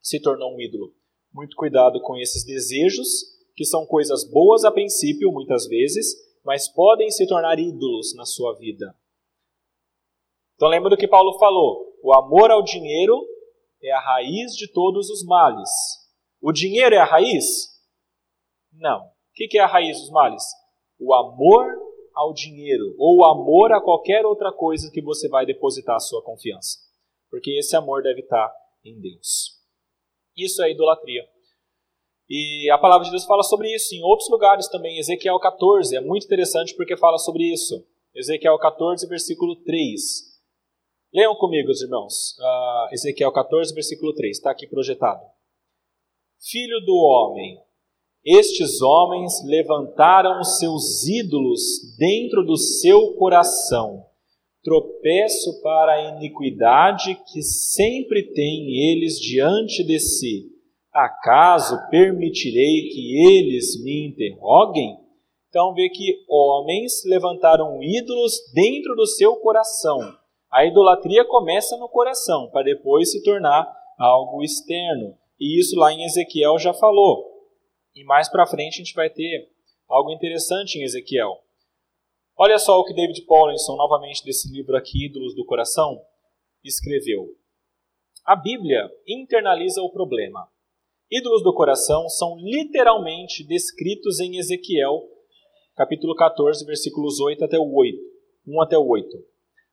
se tornou um ídolo. Muito cuidado com esses desejos, que são coisas boas a princípio, muitas vezes, mas podem se tornar ídolos na sua vida. Então lembra do que Paulo falou: o amor ao dinheiro é a raiz de todos os males. O dinheiro é a raiz? Não. O que é a raiz dos males? O amor ao dinheiro, ou amor a qualquer outra coisa que você vai depositar a sua confiança. Porque esse amor deve estar em Deus. Isso é idolatria. E a palavra de Deus fala sobre isso em outros lugares também. Ezequiel 14 é muito interessante porque fala sobre isso. Ezequiel 14, versículo 3. Leiam comigo, os irmãos. Uh, Ezequiel 14, versículo 3. Está aqui projetado. Filho do homem, estes homens levantaram os seus ídolos dentro do seu coração tropeço para a iniquidade que sempre têm eles diante de si. Acaso permitirei que eles me interroguem? Então vê que homens levantaram ídolos dentro do seu coração. A idolatria começa no coração, para depois se tornar algo externo. E isso lá em Ezequiel já falou. E mais para frente a gente vai ter algo interessante em Ezequiel. Olha só o que David Paulinson, novamente desse livro aqui, Ídolos do Coração, escreveu. A Bíblia internaliza o problema. Ídolos do coração são literalmente descritos em Ezequiel, capítulo 14, versículos 8 até o 8, 1 até o 8.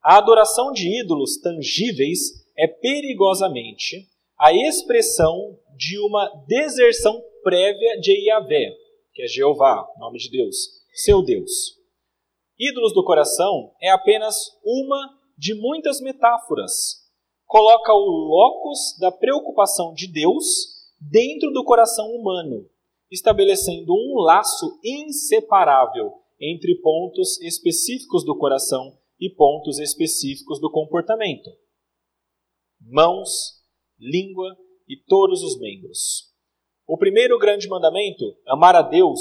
A adoração de ídolos tangíveis é perigosamente a expressão de uma deserção prévia de Yahvé, que é Jeová, nome de Deus, seu Deus. Ídolos do coração é apenas uma de muitas metáforas. Coloca o locus da preocupação de Deus dentro do coração humano, estabelecendo um laço inseparável entre pontos específicos do coração e pontos específicos do comportamento. Mãos, língua e todos os membros. O primeiro grande mandamento, amar a Deus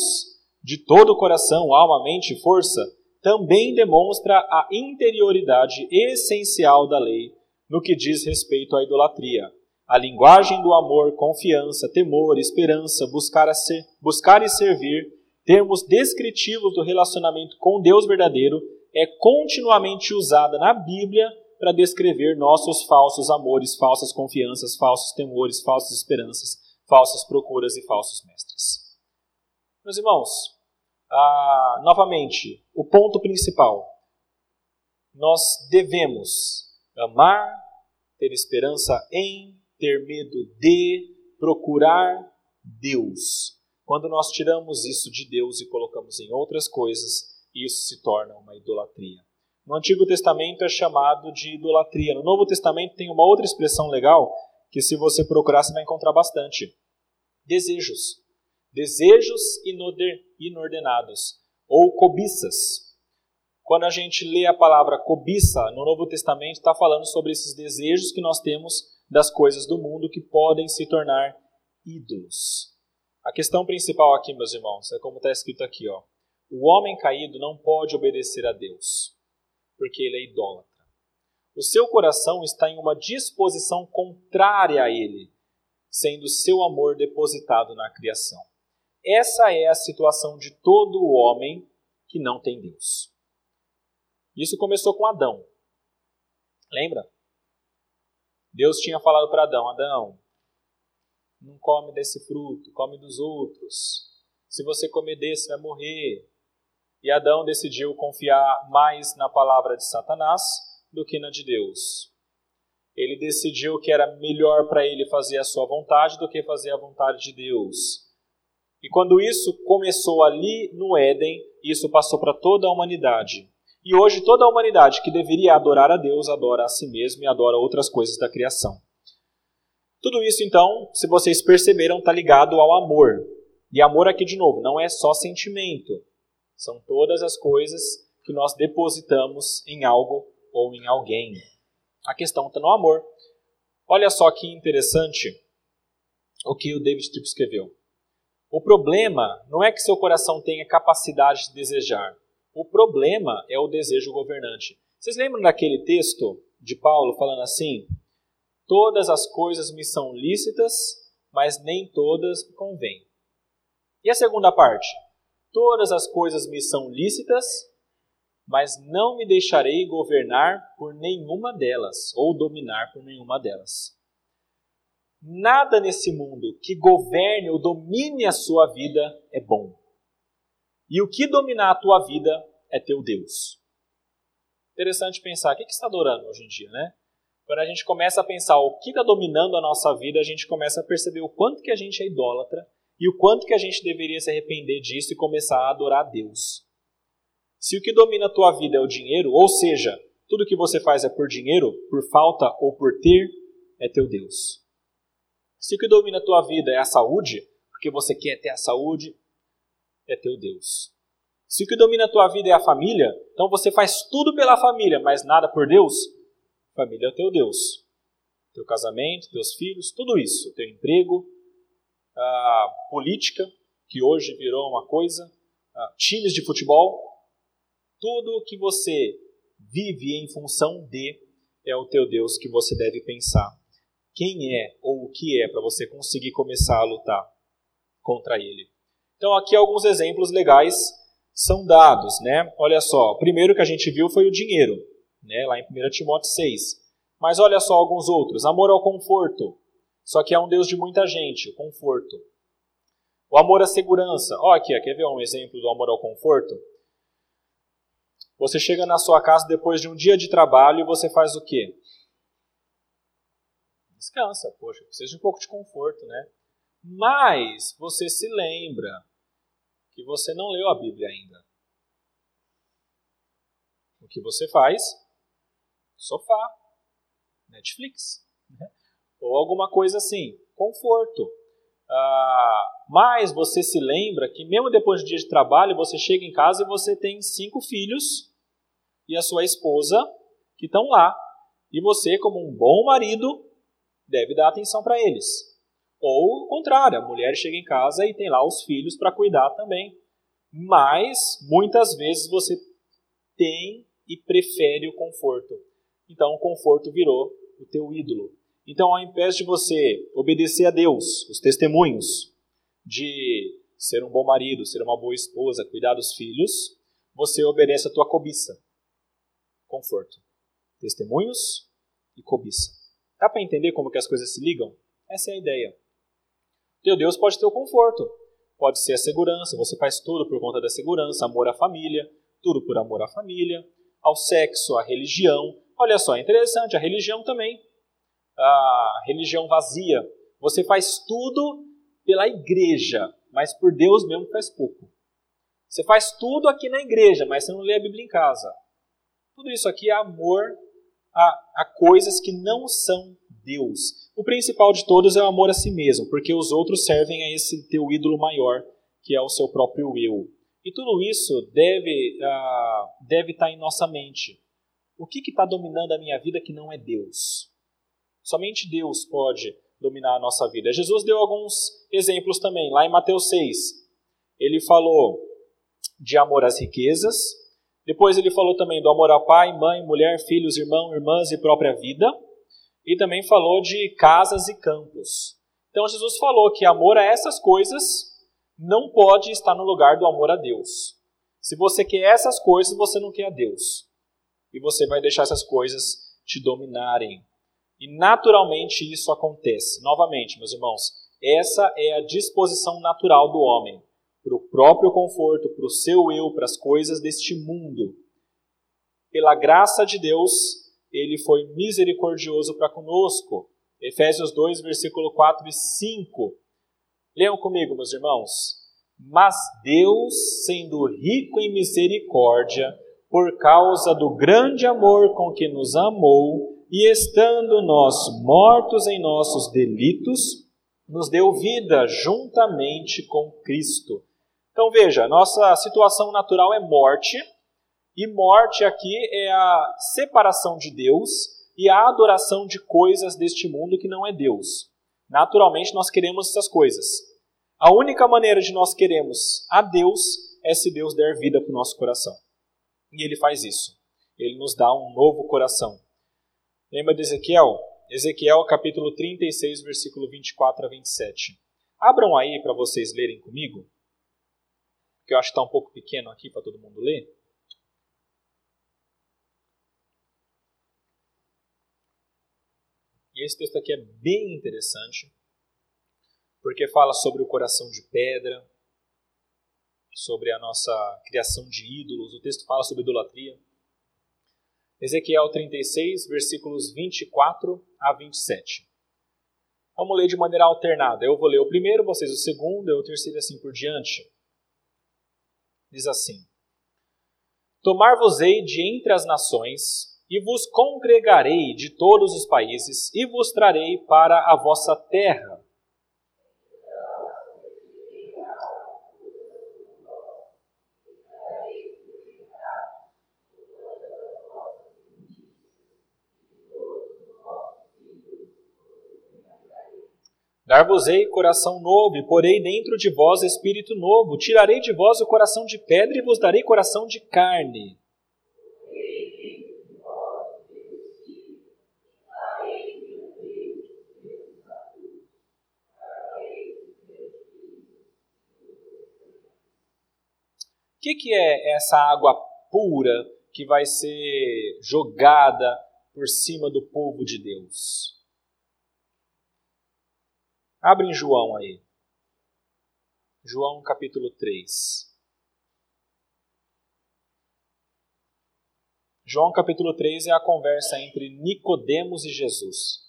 de todo o coração, alma, mente e força, também demonstra a interioridade essencial da lei no que diz respeito à idolatria. A linguagem do amor, confiança, temor, esperança, buscar, a ser, buscar e servir, termos descritivos do relacionamento com Deus verdadeiro, é continuamente usada na Bíblia para descrever nossos falsos amores, falsas confianças, falsos temores, falsas esperanças, falsas procuras e falsos mestres. Meus irmãos, ah, novamente, o ponto principal. Nós devemos amar, ter esperança em, ter medo de, procurar Deus. Quando nós tiramos isso de Deus e colocamos em outras coisas, isso se torna uma idolatria. No Antigo Testamento é chamado de idolatria. No Novo Testamento tem uma outra expressão legal que, se você procurar, você vai encontrar bastante: desejos desejos inordenados ou cobiças. Quando a gente lê a palavra cobiça no Novo Testamento, está falando sobre esses desejos que nós temos das coisas do mundo que podem se tornar ídolos. A questão principal aqui, meus irmãos, é como está escrito aqui: ó. o homem caído não pode obedecer a Deus, porque ele é idólatra. O seu coração está em uma disposição contrária a ele, sendo seu amor depositado na criação. Essa é a situação de todo homem que não tem Deus. Isso começou com Adão. Lembra? Deus tinha falado para Adão: Adão, não come desse fruto, come dos outros. Se você comer desse, vai morrer. E Adão decidiu confiar mais na palavra de Satanás do que na de Deus. Ele decidiu que era melhor para ele fazer a sua vontade do que fazer a vontade de Deus. E quando isso começou ali no Éden, isso passou para toda a humanidade. E hoje toda a humanidade que deveria adorar a Deus adora a si mesmo e adora outras coisas da criação. Tudo isso, então, se vocês perceberam, está ligado ao amor. E amor aqui, de novo, não é só sentimento. São todas as coisas que nós depositamos em algo ou em alguém. A questão está no amor. Olha só que interessante o que o David Tripp escreveu. O problema não é que seu coração tenha capacidade de desejar. O problema é o desejo governante. Vocês lembram daquele texto de Paulo falando assim? Todas as coisas me são lícitas, mas nem todas me convêm. E a segunda parte? Todas as coisas me são lícitas, mas não me deixarei governar por nenhuma delas, ou dominar por nenhuma delas. Nada nesse mundo que governe ou domine a sua vida é bom. E o que dominar a tua vida é teu Deus. Interessante pensar, o que, que está adorando hoje em dia, né? Quando a gente começa a pensar o que está dominando a nossa vida, a gente começa a perceber o quanto que a gente é idólatra e o quanto que a gente deveria se arrepender disso e começar a adorar a Deus. Se o que domina a tua vida é o dinheiro, ou seja, tudo que você faz é por dinheiro, por falta ou por ter, é teu Deus. Se o que domina a tua vida é a saúde, porque você quer ter a saúde, é teu Deus. Se o que domina a tua vida é a família, então você faz tudo pela família, mas nada por Deus, família é o teu Deus. Teu casamento, teus filhos, tudo isso, teu emprego, a política, que hoje virou uma coisa, times de futebol, tudo que você vive em função de é o teu Deus que você deve pensar quem é ou o que é para você conseguir começar a lutar contra ele. Então aqui alguns exemplos legais são dados, né? Olha só, o primeiro que a gente viu foi o dinheiro, né? Lá em 1 Timóteo 6. Mas olha só alguns outros. Amor ao conforto. Só que é um Deus de muita gente, o conforto. O amor à segurança. Olha aqui, quer ver um exemplo do amor ao conforto? Você chega na sua casa depois de um dia de trabalho e você faz o quê? descansa, poxa, precisa de um pouco de conforto, né? Mas você se lembra que você não leu a Bíblia ainda. O que você faz? Sofá, Netflix, né? ou alguma coisa assim, conforto. Ah, mas você se lembra que mesmo depois de dia de trabalho, você chega em casa e você tem cinco filhos e a sua esposa que estão lá. E você, como um bom marido, deve dar atenção para eles. Ou o contrário, a mulher chega em casa e tem lá os filhos para cuidar também. Mas muitas vezes você tem e prefere o conforto. Então o conforto virou o teu ídolo. Então, ao invés de você obedecer a Deus, os testemunhos de ser um bom marido, ser uma boa esposa, cuidar dos filhos, você obedece a tua cobiça. Conforto. Testemunhos e cobiça. Dá para entender como que as coisas se ligam? Essa é a ideia. Teu Deus pode ter o conforto, pode ser a segurança, você faz tudo por conta da segurança, amor à família, tudo por amor à família, ao sexo, à religião. Olha só, interessante, a religião também a religião vazia. Você faz tudo pela igreja, mas por Deus mesmo faz pouco. Você faz tudo aqui na igreja, mas você não lê a Bíblia em casa. Tudo isso aqui é amor a, a coisas que não são Deus. O principal de todos é o amor a si mesmo, porque os outros servem a esse teu ídolo maior, que é o seu próprio eu. E tudo isso deve, uh, deve estar em nossa mente. O que está dominando a minha vida que não é Deus? Somente Deus pode dominar a nossa vida. Jesus deu alguns exemplos também. Lá em Mateus 6, ele falou de amor às riquezas. Depois ele falou também do amor ao pai, mãe, mulher, filhos, irmão, irmãs e própria vida. E também falou de casas e campos. Então Jesus falou que amor a essas coisas não pode estar no lugar do amor a Deus. Se você quer essas coisas, você não quer a Deus. E você vai deixar essas coisas te dominarem. E naturalmente isso acontece. Novamente, meus irmãos, essa é a disposição natural do homem para o próprio conforto, para o seu eu, para as coisas deste mundo. Pela graça de Deus, ele foi misericordioso para conosco. Efésios 2, versículo 4 e 5. Leiam comigo, meus irmãos. Mas Deus, sendo rico em misericórdia, por causa do grande amor com que nos amou, e estando nós mortos em nossos delitos, nos deu vida juntamente com Cristo. Então veja, nossa situação natural é morte, e morte aqui é a separação de Deus e a adoração de coisas deste mundo que não é Deus. Naturalmente nós queremos essas coisas. A única maneira de nós queremos a Deus é se Deus der vida para o nosso coração. E Ele faz isso. Ele nos dá um novo coração. Lembra de Ezequiel? Ezequiel capítulo 36, versículo 24 a 27. Abram aí para vocês lerem comigo, porque eu acho que está um pouco pequeno aqui para todo mundo ler. E esse texto aqui é bem interessante, porque fala sobre o coração de pedra, sobre a nossa criação de ídolos. O texto fala sobre idolatria. Ezequiel 36, versículos 24 a 27. Vamos ler de maneira alternada. Eu vou ler o primeiro, vocês o segundo, eu o terceiro assim por diante. Diz assim: Tomar-vos-ei de entre as nações, e vos congregarei de todos os países, e vos trarei para a vossa terra Dar-vos-ei coração novo, e porei dentro de vós espírito novo. Tirarei de vós o coração de pedra e vos darei coração de carne. O que, que é essa água pura que vai ser jogada por cima do povo de Deus? Abre em João aí. João capítulo 3. João capítulo 3 é a conversa entre Nicodemos e Jesus.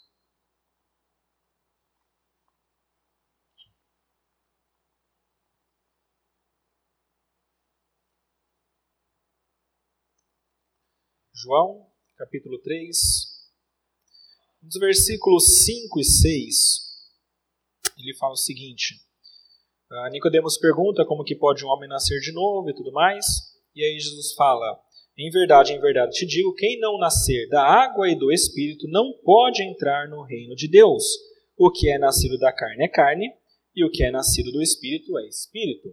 João capítulo 3, dos versículos 5 e 6 ele fala o seguinte: uh, Nicodemos pergunta como que pode um homem nascer de novo e tudo mais, e aí Jesus fala: Em verdade, em verdade te digo, quem não nascer da água e do Espírito não pode entrar no reino de Deus. O que é nascido da carne é carne, e o que é nascido do Espírito é Espírito.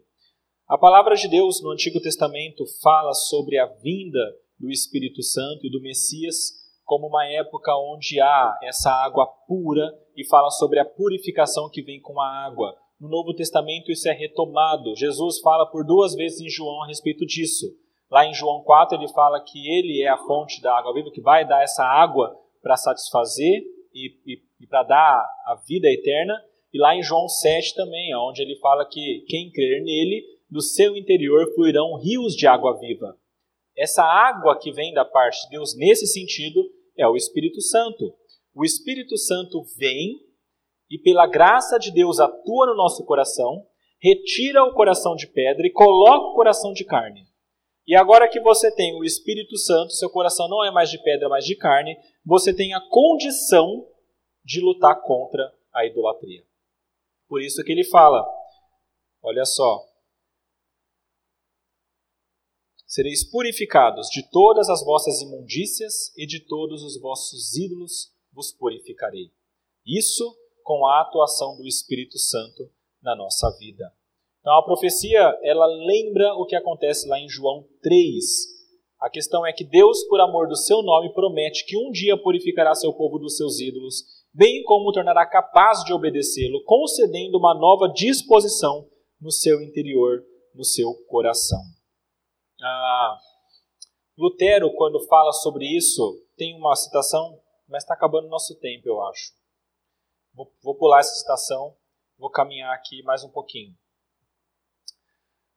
A palavra de Deus no Antigo Testamento fala sobre a vinda do Espírito Santo e do Messias como uma época onde há essa água pura e fala sobre a purificação que vem com a água. No Novo Testamento isso é retomado. Jesus fala por duas vezes em João a respeito disso. Lá em João 4 ele fala que ele é a fonte da água viva, que vai dar essa água para satisfazer e, e, e para dar a vida eterna. E lá em João 7 também, onde ele fala que quem crer nele, do seu interior fluirão rios de água viva. Essa água que vem da parte de Deus nesse sentido é o Espírito Santo. O Espírito Santo vem e, pela graça de Deus, atua no nosso coração, retira o coração de pedra e coloca o coração de carne. E agora que você tem o Espírito Santo, seu coração não é mais de pedra, mas de carne, você tem a condição de lutar contra a idolatria. Por isso que ele fala: olha só, sereis purificados de todas as vossas imundícias e de todos os vossos ídolos vos purificarei. Isso com a atuação do Espírito Santo na nossa vida. Então a profecia, ela lembra o que acontece lá em João 3. A questão é que Deus, por amor do seu nome, promete que um dia purificará seu povo dos seus ídolos, bem como o tornará capaz de obedecê-lo, concedendo uma nova disposição no seu interior, no seu coração. Ah, Lutero, quando fala sobre isso, tem uma citação, mas está acabando o nosso tempo, eu acho. Vou, vou pular essa citação, vou caminhar aqui mais um pouquinho.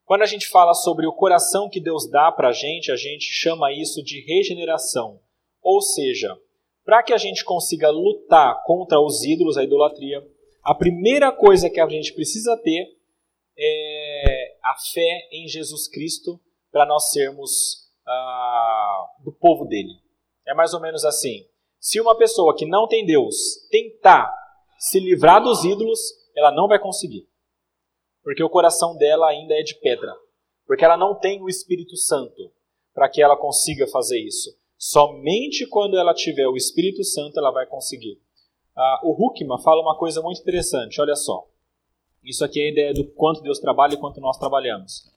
Quando a gente fala sobre o coração que Deus dá para a gente, a gente chama isso de regeneração. Ou seja, para que a gente consiga lutar contra os ídolos, a idolatria, a primeira coisa que a gente precisa ter é a fé em Jesus Cristo para nós sermos ah, do povo dele. É mais ou menos assim. Se uma pessoa que não tem Deus tentar se livrar dos ídolos, ela não vai conseguir. Porque o coração dela ainda é de pedra. Porque ela não tem o Espírito Santo para que ela consiga fazer isso. Somente quando ela tiver o Espírito Santo ela vai conseguir. Ah, o Huckman fala uma coisa muito interessante, olha só. Isso aqui é a ideia do quanto Deus trabalha e quanto nós trabalhamos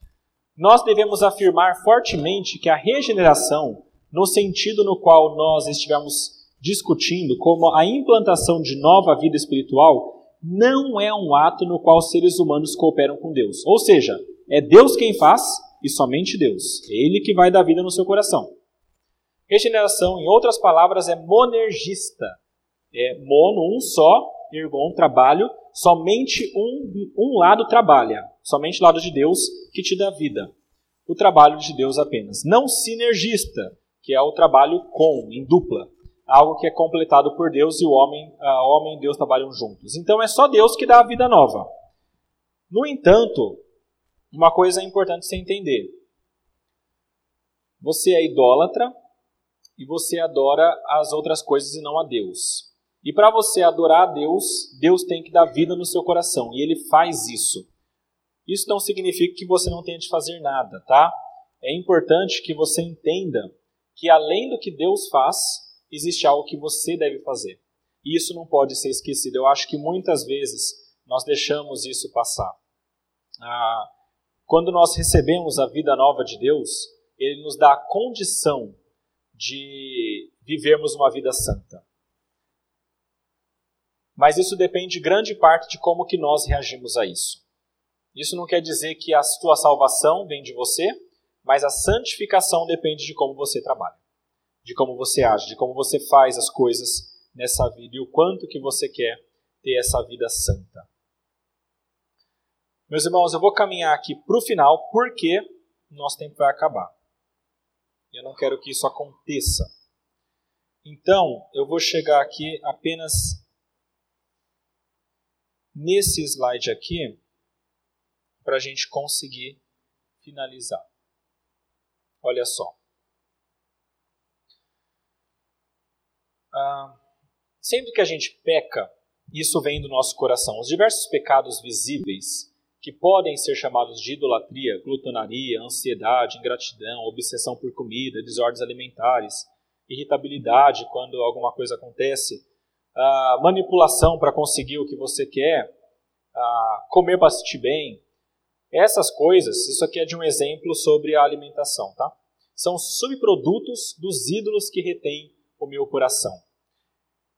nós devemos afirmar fortemente que a regeneração, no sentido no qual nós estivemos discutindo, como a implantação de nova vida espiritual, não é um ato no qual seres humanos cooperam com Deus. Ou seja, é Deus quem faz e somente Deus. É Ele que vai dar vida no seu coração. Regeneração, em outras palavras, é monergista. É mono, um só, ergon, trabalho, somente um, um lado trabalha, somente o lado de Deus que te dá vida. O trabalho de Deus apenas. Não sinergista, que é o trabalho com, em dupla. Algo que é completado por Deus e o homem, a homem e Deus trabalham juntos. Então é só Deus que dá a vida nova. No entanto, uma coisa é importante você entender. Você é idólatra e você adora as outras coisas e não a Deus. E para você adorar a Deus, Deus tem que dar vida no seu coração, e ele faz isso. Isso não significa que você não tenha de fazer nada, tá? É importante que você entenda que além do que Deus faz, existe algo que você deve fazer. E isso não pode ser esquecido. Eu acho que muitas vezes nós deixamos isso passar. Ah, quando nós recebemos a vida nova de Deus, Ele nos dá a condição de vivermos uma vida santa. Mas isso depende grande parte de como que nós reagimos a isso. Isso não quer dizer que a sua salvação vem de você, mas a santificação depende de como você trabalha, de como você age, de como você faz as coisas nessa vida e o quanto que você quer ter essa vida santa. Meus irmãos, eu vou caminhar aqui para o final porque nosso tempo vai acabar. Eu não quero que isso aconteça. Então, eu vou chegar aqui apenas nesse slide aqui para a gente conseguir finalizar. Olha só. Ah, sempre que a gente peca, isso vem do nosso coração. Os diversos pecados visíveis que podem ser chamados de idolatria, glutonaria, ansiedade, ingratidão, obsessão por comida, desordens alimentares, irritabilidade quando alguma coisa acontece, uh, manipulação para conseguir o que você quer, uh, comer sentir bem, essas coisas, isso aqui é de um exemplo sobre a alimentação, tá? São subprodutos dos ídolos que retêm o meu coração.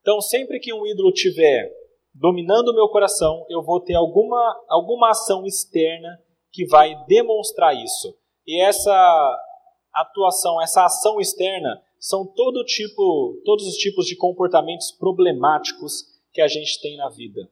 Então, sempre que um ídolo tiver dominando o meu coração, eu vou ter alguma, alguma ação externa que vai demonstrar isso. E essa atuação, essa ação externa, são todo tipo, todos os tipos de comportamentos problemáticos que a gente tem na vida.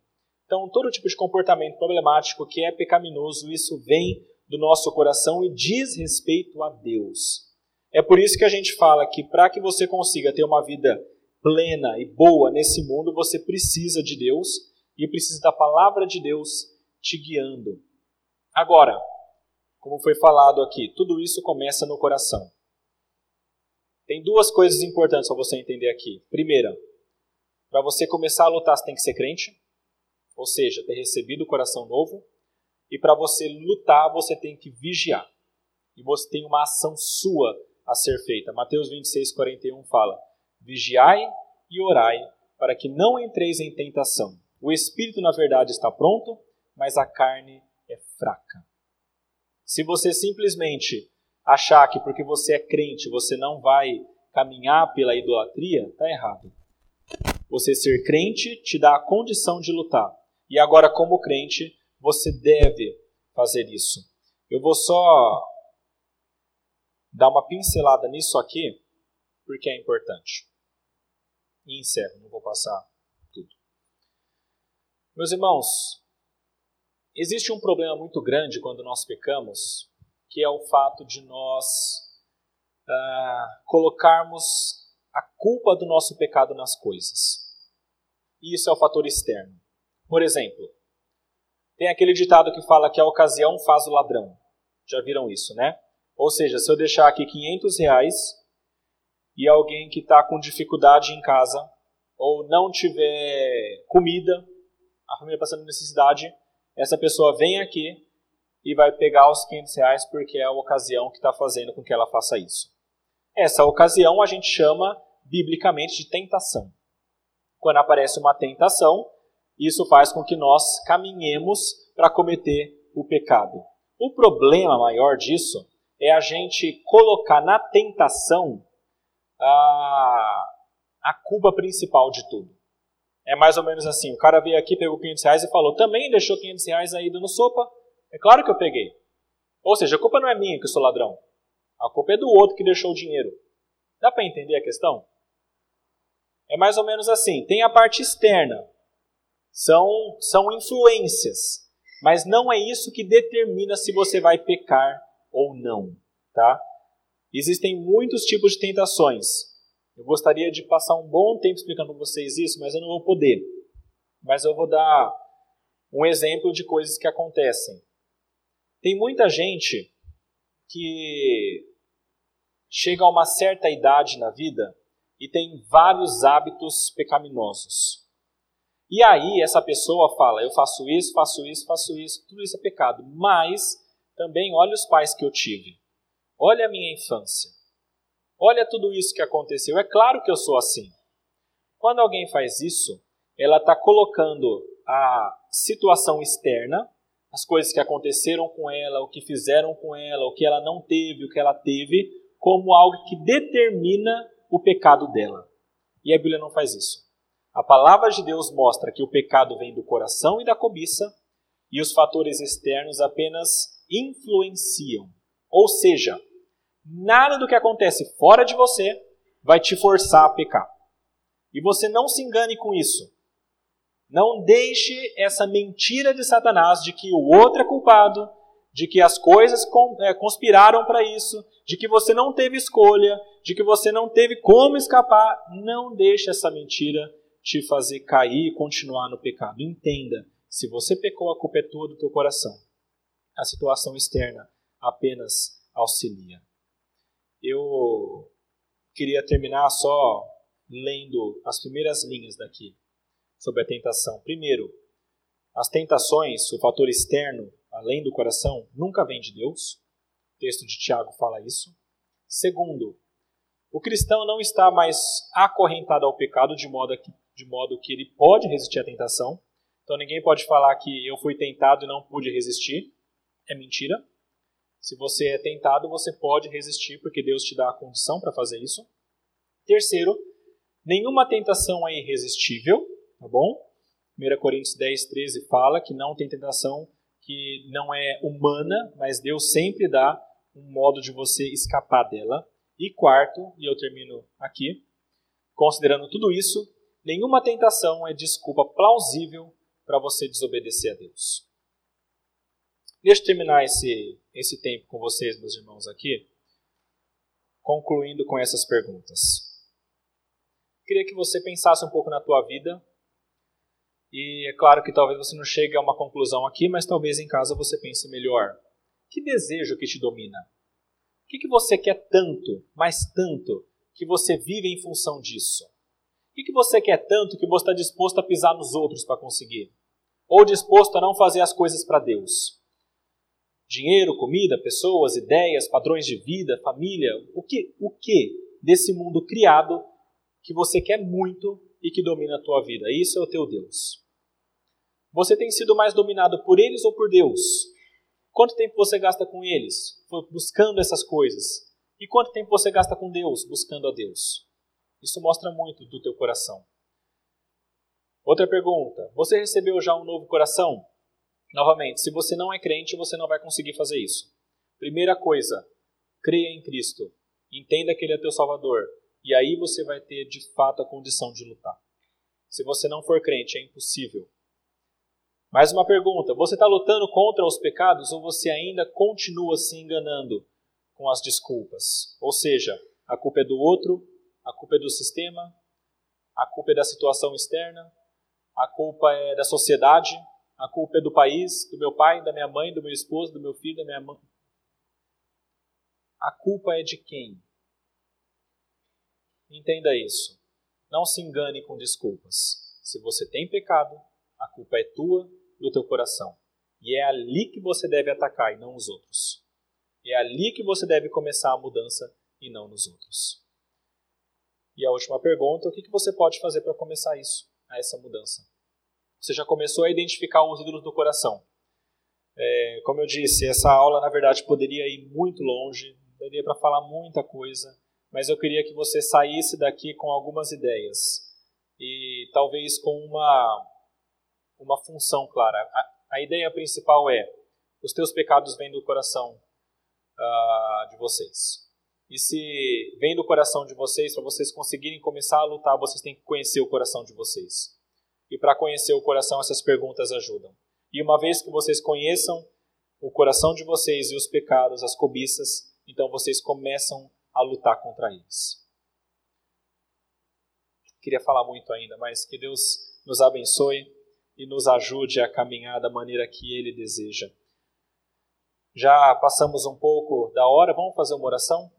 Então, todo tipo de comportamento problemático que é pecaminoso, isso vem do nosso coração e diz respeito a Deus. É por isso que a gente fala que para que você consiga ter uma vida plena e boa nesse mundo, você precisa de Deus e precisa da palavra de Deus te guiando. Agora, como foi falado aqui, tudo isso começa no coração. Tem duas coisas importantes para você entender aqui. Primeira, para você começar a lutar, você tem que ser crente, ou seja, ter recebido o coração novo. E para você lutar, você tem que vigiar. E você tem uma ação sua a ser feita. Mateus 26, 41 fala: Vigiai e orai, para que não entreis em tentação. O espírito, na verdade, está pronto, mas a carne é fraca. Se você simplesmente achar que porque você é crente você não vai caminhar pela idolatria, está errado. Você ser crente te dá a condição de lutar. E agora, como crente, você deve fazer isso. Eu vou só dar uma pincelada nisso aqui, porque é importante. E encerro, não vou passar tudo. Meus irmãos, existe um problema muito grande quando nós pecamos, que é o fato de nós uh, colocarmos a culpa do nosso pecado nas coisas. E isso é o fator externo. Por exemplo, tem aquele ditado que fala que a ocasião faz o ladrão. Já viram isso, né? Ou seja, se eu deixar aqui 500 reais e alguém que está com dificuldade em casa ou não tiver comida, a família passando necessidade, essa pessoa vem aqui e vai pegar os 500 reais porque é a ocasião que está fazendo com que ela faça isso. Essa ocasião a gente chama biblicamente de tentação. Quando aparece uma tentação, isso faz com que nós caminhemos para cometer o pecado. O problema maior disso é a gente colocar na tentação a, a culpa principal de tudo. É mais ou menos assim: o cara veio aqui, pegou 500 reais e falou, também deixou 500 reais aí dando sopa, é claro que eu peguei. Ou seja, a culpa não é minha que eu sou ladrão. A culpa é do outro que deixou o dinheiro. Dá para entender a questão? É mais ou menos assim. Tem a parte externa. São, são influências. Mas não é isso que determina se você vai pecar ou não. Tá? Existem muitos tipos de tentações. Eu gostaria de passar um bom tempo explicando para vocês isso, mas eu não vou poder. Mas eu vou dar um exemplo de coisas que acontecem. Tem muita gente que chega a uma certa idade na vida e tem vários hábitos pecaminosos. E aí essa pessoa fala: eu faço isso, faço isso, faço isso, tudo isso é pecado. Mas também olha os pais que eu tive. Olha a minha infância. Olha tudo isso que aconteceu. É claro que eu sou assim. Quando alguém faz isso, ela está colocando a situação externa as coisas que aconteceram com ela, o que fizeram com ela, o que ela não teve, o que ela teve, como algo que determina o pecado dela. E a Bíblia não faz isso. A palavra de Deus mostra que o pecado vem do coração e da cobiça, e os fatores externos apenas influenciam. Ou seja, nada do que acontece fora de você vai te forçar a pecar. E você não se engane com isso. Não deixe essa mentira de Satanás de que o outro é culpado, de que as coisas é, conspiraram para isso, de que você não teve escolha, de que você não teve como escapar. Não deixe essa mentira te fazer cair e continuar no pecado. Entenda, se você pecou, a culpa é toda do teu coração. A situação externa apenas auxilia. Eu queria terminar só lendo as primeiras linhas daqui. sobre a tentação. Primeiro, as tentações, o fator externo, além do coração, nunca vem de Deus. O texto de Tiago fala isso. Segundo, o cristão não está mais acorrentado ao pecado de modo que, de modo que ele pode resistir à tentação. Então ninguém pode falar que eu fui tentado e não pude resistir. É mentira. Se você é tentado, você pode resistir porque Deus te dá a condição para fazer isso. Terceiro, nenhuma tentação é irresistível, tá bom? 1 Coríntios 10, 13 fala que não tem tentação que não é humana, mas Deus sempre dá um modo de você escapar dela. E quarto, e eu termino aqui, considerando tudo isso, nenhuma tentação é desculpa plausível para você desobedecer a Deus. Deixa eu terminar esse, esse tempo com vocês, meus irmãos, aqui, concluindo com essas perguntas. Queria que você pensasse um pouco na tua vida e é claro que talvez você não chegue a uma conclusão aqui, mas talvez em casa você pense melhor. Que desejo que te domina? O que, que você quer tanto, mas tanto, que você vive em função disso? O que, que você quer tanto que você está disposto a pisar nos outros para conseguir? Ou disposto a não fazer as coisas para Deus? Dinheiro, comida, pessoas, ideias, padrões de vida, família, o que, o que desse mundo criado que você quer muito e que domina a tua vida. Isso é o teu Deus. Você tem sido mais dominado por eles ou por Deus? Quanto tempo você gasta com eles, buscando essas coisas? E quanto tempo você gasta com Deus, buscando a Deus? Isso mostra muito do teu coração. Outra pergunta: você recebeu já um novo coração? Novamente, se você não é crente, você não vai conseguir fazer isso. Primeira coisa, creia em Cristo. Entenda que Ele é teu Salvador. E aí você vai ter de fato a condição de lutar. Se você não for crente, é impossível. Mais uma pergunta: você está lutando contra os pecados ou você ainda continua se enganando com as desculpas? Ou seja, a culpa é do outro, a culpa é do sistema, a culpa é da situação externa, a culpa é da sociedade, a culpa é do país, do meu pai, da minha mãe, do meu esposo, do meu filho, da minha mãe. A culpa é de quem? Entenda isso. Não se engane com desculpas. Se você tem pecado, a culpa é tua, do teu coração. E é ali que você deve atacar e não os outros. É ali que você deve começar a mudança e não nos outros. E a última pergunta: o que você pode fazer para começar isso, essa mudança? Você já começou a identificar os ídolos do coração. É, como eu disse, essa aula na verdade poderia ir muito longe, daria para falar muita coisa, mas eu queria que você saísse daqui com algumas ideias e talvez com uma, uma função clara. A, a ideia principal é: os teus pecados vêm do coração uh, de vocês. E se vem do coração de vocês, para vocês conseguirem começar a lutar, vocês têm que conhecer o coração de vocês. E para conhecer o coração, essas perguntas ajudam. E uma vez que vocês conheçam o coração de vocês e os pecados, as cobiças, então vocês começam a lutar contra eles. Queria falar muito ainda, mas que Deus nos abençoe e nos ajude a caminhar da maneira que Ele deseja. Já passamos um pouco da hora, vamos fazer uma oração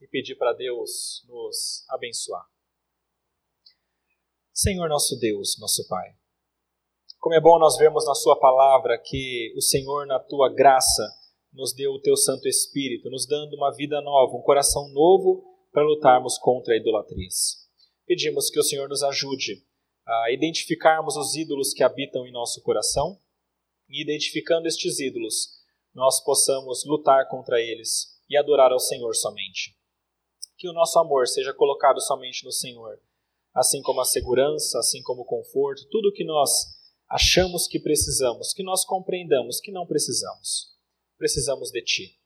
e pedir para Deus nos abençoar. Senhor nosso Deus, nosso Pai, como é bom nós vermos na Sua palavra que o Senhor, na Tua graça, nos deu o teu Santo Espírito, nos dando uma vida nova, um coração novo para lutarmos contra a idolatria. Pedimos que o Senhor nos ajude a identificarmos os ídolos que habitam em nosso coração e, identificando estes ídolos, nós possamos lutar contra eles e adorar ao Senhor somente. Que o nosso amor seja colocado somente no Senhor, assim como a segurança, assim como o conforto, tudo que nós achamos que precisamos, que nós compreendamos que não precisamos precisamos de Ti.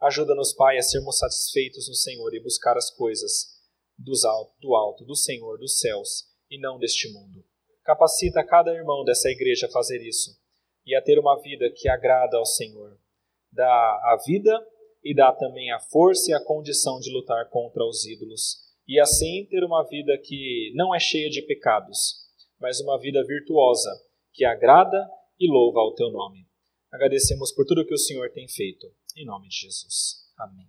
Ajuda-nos, Pai, a sermos satisfeitos no Senhor e buscar as coisas dos alto, do alto, do Senhor, dos céus, e não deste mundo. Capacita cada irmão dessa igreja a fazer isso e a ter uma vida que agrada ao Senhor. Dá a vida e dá também a força e a condição de lutar contra os ídolos, e assim ter uma vida que não é cheia de pecados, mas uma vida virtuosa, que agrada e louva ao teu nome. Agradecemos por tudo que o Senhor tem feito. Em nome de Jesus. Amém.